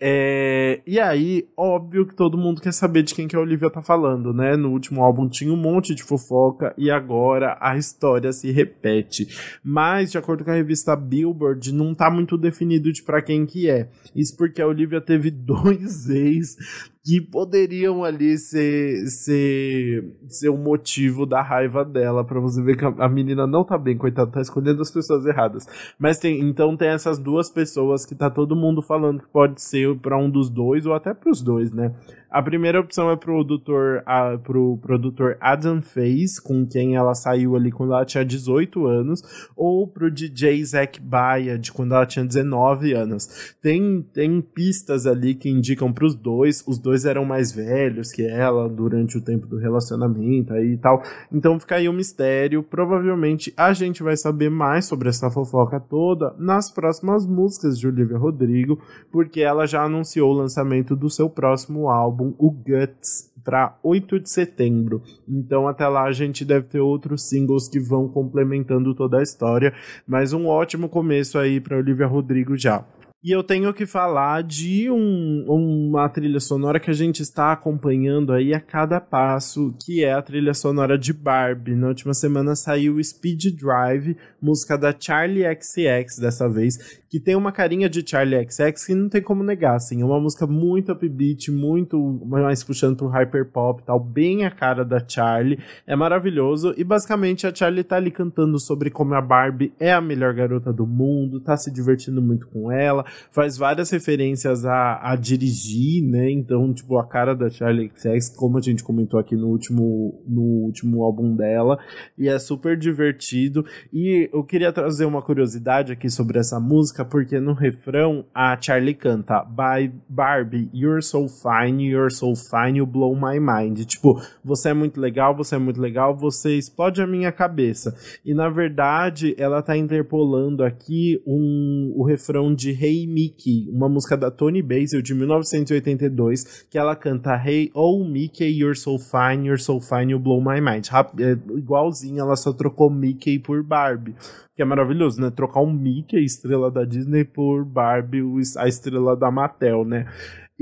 É, e aí, óbvio que todo mundo quer saber de quem que a Olivia tá falando, né? No último álbum tinha um monte de fofoca e agora a história se repete. Mas, de acordo com a revista Billboard, não tá muito definido de para quem que é. Isso porque a Olivia teve dois ex que poderiam ali ser, ser, ser o motivo da raiva dela, para você ver que a, menina não tá bem, coitada, tá escolhendo as pessoas erradas. Mas tem, então tem essas duas pessoas que tá todo mundo falando que pode ser para um dos dois ou até para os dois, né? A primeira opção é pro produtor, a, pro produtor Adam Face, com quem ela saiu ali quando ela tinha 18 anos, ou pro DJ Zack Baia, de quando ela tinha 19 anos. Tem, tem pistas ali que indicam pros dois, os dois eram mais velhos que ela durante o tempo do relacionamento aí e tal. Então fica aí um mistério. Provavelmente a gente vai saber mais sobre essa fofoca toda nas próximas músicas de Olivia Rodrigo, porque ela já anunciou o lançamento do seu próximo álbum álbum O Guts para 8 de setembro. Então até lá a gente deve ter outros singles que vão complementando toda a história, mas um ótimo começo aí para Olivia Rodrigo já. E eu tenho que falar de um, uma trilha sonora que a gente está acompanhando aí a cada passo, que é a trilha sonora de Barbie. Na última semana saiu Speed Drive, música da Charlie XX dessa vez, que tem uma carinha de Charlie XX que não tem como negar, assim. É uma música muito upbeat, muito mais puxando pro hyperpop e tal, bem a cara da Charlie. É maravilhoso. E basicamente a Charlie tá ali cantando sobre como a Barbie é a melhor garota do mundo, tá se divertindo muito com ela faz várias referências a, a dirigir, né? Então, tipo, a cara da Charlie XX, como a gente comentou aqui no último, no último álbum dela, e é super divertido. E eu queria trazer uma curiosidade aqui sobre essa música, porque no refrão a Charlie canta By Barbie, you're so fine, you're so fine, you blow my mind. Tipo, você é muito legal, você é muito legal, você explode a minha cabeça. E na verdade, ela tá interpolando aqui um, o refrão de Hey Mickey, uma música da Tony Basil de 1982, que ela canta Hey Oh Mickey, You're So Fine, You're So Fine, You Blow My Mind. É, igualzinho, ela só trocou Mickey por Barbie. Que é maravilhoso, né? Trocar um Mickey, estrela da Disney, por Barbie, a estrela da Mattel, né?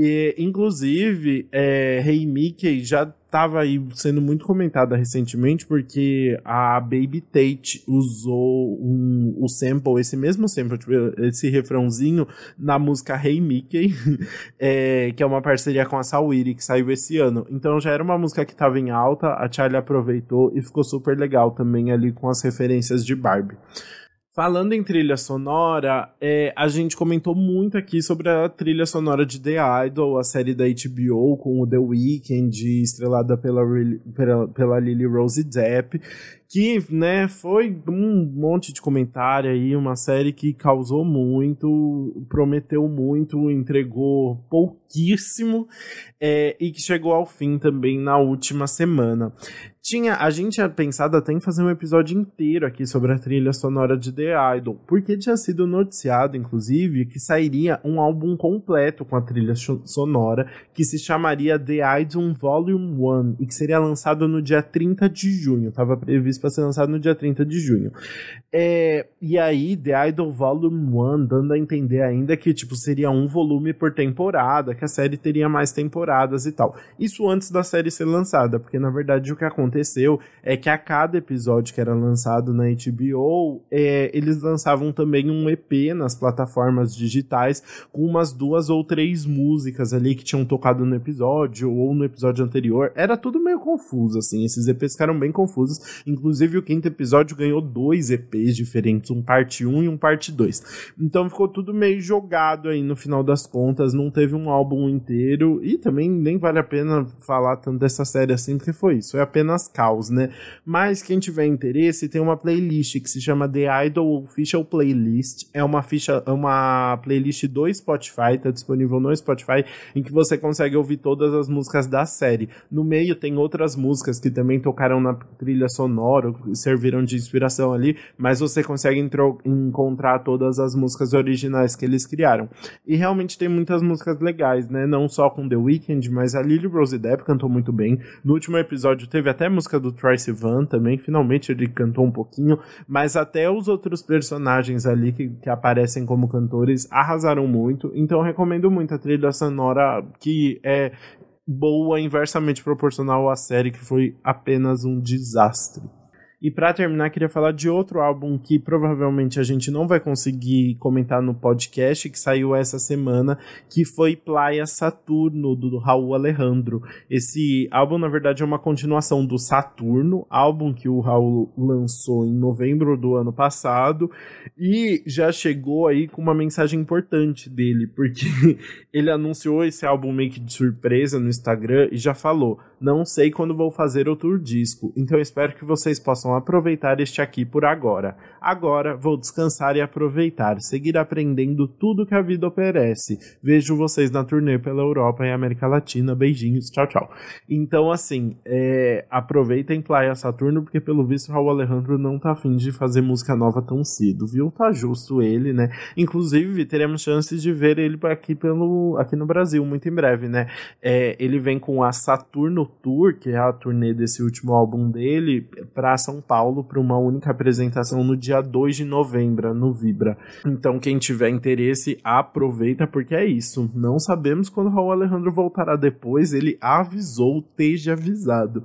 E, inclusive, é, Hey Mickey já estava aí sendo muito comentada recentemente porque a Baby Tate usou um, o sample, esse mesmo sample, tipo, esse refrãozinho na música Hey Mickey, é, que é uma parceria com a Sawiri que saiu esse ano. Então já era uma música que estava em alta, a Charlie aproveitou e ficou super legal também ali com as referências de Barbie. Falando em trilha sonora, é, a gente comentou muito aqui sobre a trilha sonora de The Idol, a série da HBO com o The Weeknd, estrelada pela, pela, pela Lily Rose Depp, que, né, foi um monte de comentário aí, uma série que causou muito, prometeu muito, entregou pouquíssimo é, e que chegou ao fim também na última semana. Tinha, a gente tinha pensado até em fazer um episódio inteiro aqui sobre a trilha sonora de The Idol, porque tinha sido noticiado, inclusive, que sairia um álbum completo com a trilha sonora, que se chamaria The Idol Volume 1, e que seria lançado no dia 30 de junho, estava previsto para ser lançado no dia 30 de junho. É, e aí, The Idol Volume 1, dando a entender ainda que, tipo, seria um volume por temporada, que a série teria mais temporadas e tal. Isso antes da série ser lançada, porque, na verdade, o que aconteceu é que a cada episódio que era lançado na HBO, é, eles lançavam também um EP nas plataformas digitais com umas duas ou três músicas ali que tinham tocado no episódio ou no episódio anterior. Era tudo meio confuso, assim. Esses EPs ficaram bem confusos. Inclusive, o quinto episódio ganhou dois EPs diferentes, um parte 1 e um parte 2. Então ficou tudo meio jogado aí no final das contas. Não teve um álbum inteiro. E também nem vale a pena falar tanto dessa série assim, porque foi isso. É apenas caos, né? Mas quem tiver interesse, tem uma playlist que se chama The Idol Official Playlist. É uma ficha, é uma playlist do Spotify, tá disponível no Spotify, em que você consegue ouvir todas as músicas da série. No meio tem outras músicas que também tocaram na trilha sonora, serviram de inspiração ali, mas você consegue encontrar todas as músicas originais que eles criaram. E realmente tem muitas músicas legais, né? Não só com The Weeknd, mas a Lily Rose Depp cantou muito bem. No último episódio teve até música do Troye Sivan também, finalmente ele cantou um pouquinho, mas até os outros personagens ali que, que aparecem como cantores arrasaram muito, então recomendo muito a trilha sonora que é boa inversamente proporcional à série que foi apenas um desastre. E para terminar, queria falar de outro álbum que provavelmente a gente não vai conseguir comentar no podcast, que saiu essa semana, que foi Playa Saturno, do Raul Alejandro. Esse álbum, na verdade, é uma continuação do Saturno, álbum que o Raul lançou em novembro do ano passado, e já chegou aí com uma mensagem importante dele, porque ele anunciou esse álbum meio que de surpresa no Instagram e já falou: Não sei quando vou fazer outro disco, então espero que vocês possam aproveitar este aqui por agora. Agora vou descansar e aproveitar, seguir aprendendo tudo que a vida oferece. Vejo vocês na turnê pela Europa e América Latina. Beijinhos, tchau, tchau. Então, assim, é, aproveitem Playa Saturno, porque pelo visto Raul Alejandro não tá afim de fazer música nova tão cedo, viu? Tá justo ele, né? Inclusive, teremos chances de ver ele aqui, pelo, aqui no Brasil muito em breve, né? É, ele vem com a Saturno Tour, que é a turnê desse último álbum dele, pra São Paulo para uma única apresentação no dia 2 de novembro, no Vibra. Então, quem tiver interesse, aproveita, porque é isso. Não sabemos quando o Raul Alejandro voltará depois, ele avisou, esteja avisado.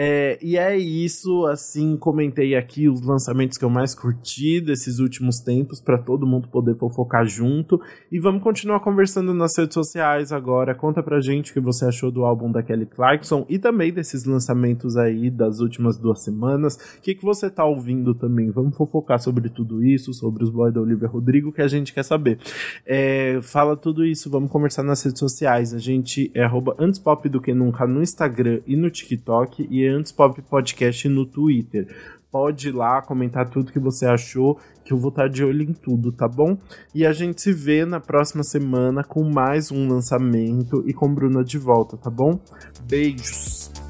É, e é isso, assim, comentei aqui os lançamentos que eu mais curti desses últimos tempos, para todo mundo poder fofocar junto. E vamos continuar conversando nas redes sociais agora. Conta pra gente o que você achou do álbum da Kelly Clarkson e também desses lançamentos aí das últimas duas semanas. O que, que você tá ouvindo também? Vamos fofocar sobre tudo isso, sobre os boys da Olivia Rodrigo, que a gente quer saber. É, fala tudo isso, vamos conversar nas redes sociais. A gente é antes pop do que nunca no Instagram e no TikTok. E Antes Pop Podcast no Twitter. Pode ir lá comentar tudo que você achou, que eu vou estar de olho em tudo, tá bom? E a gente se vê na próxima semana com mais um lançamento e com Bruna de volta, tá bom? Beijos!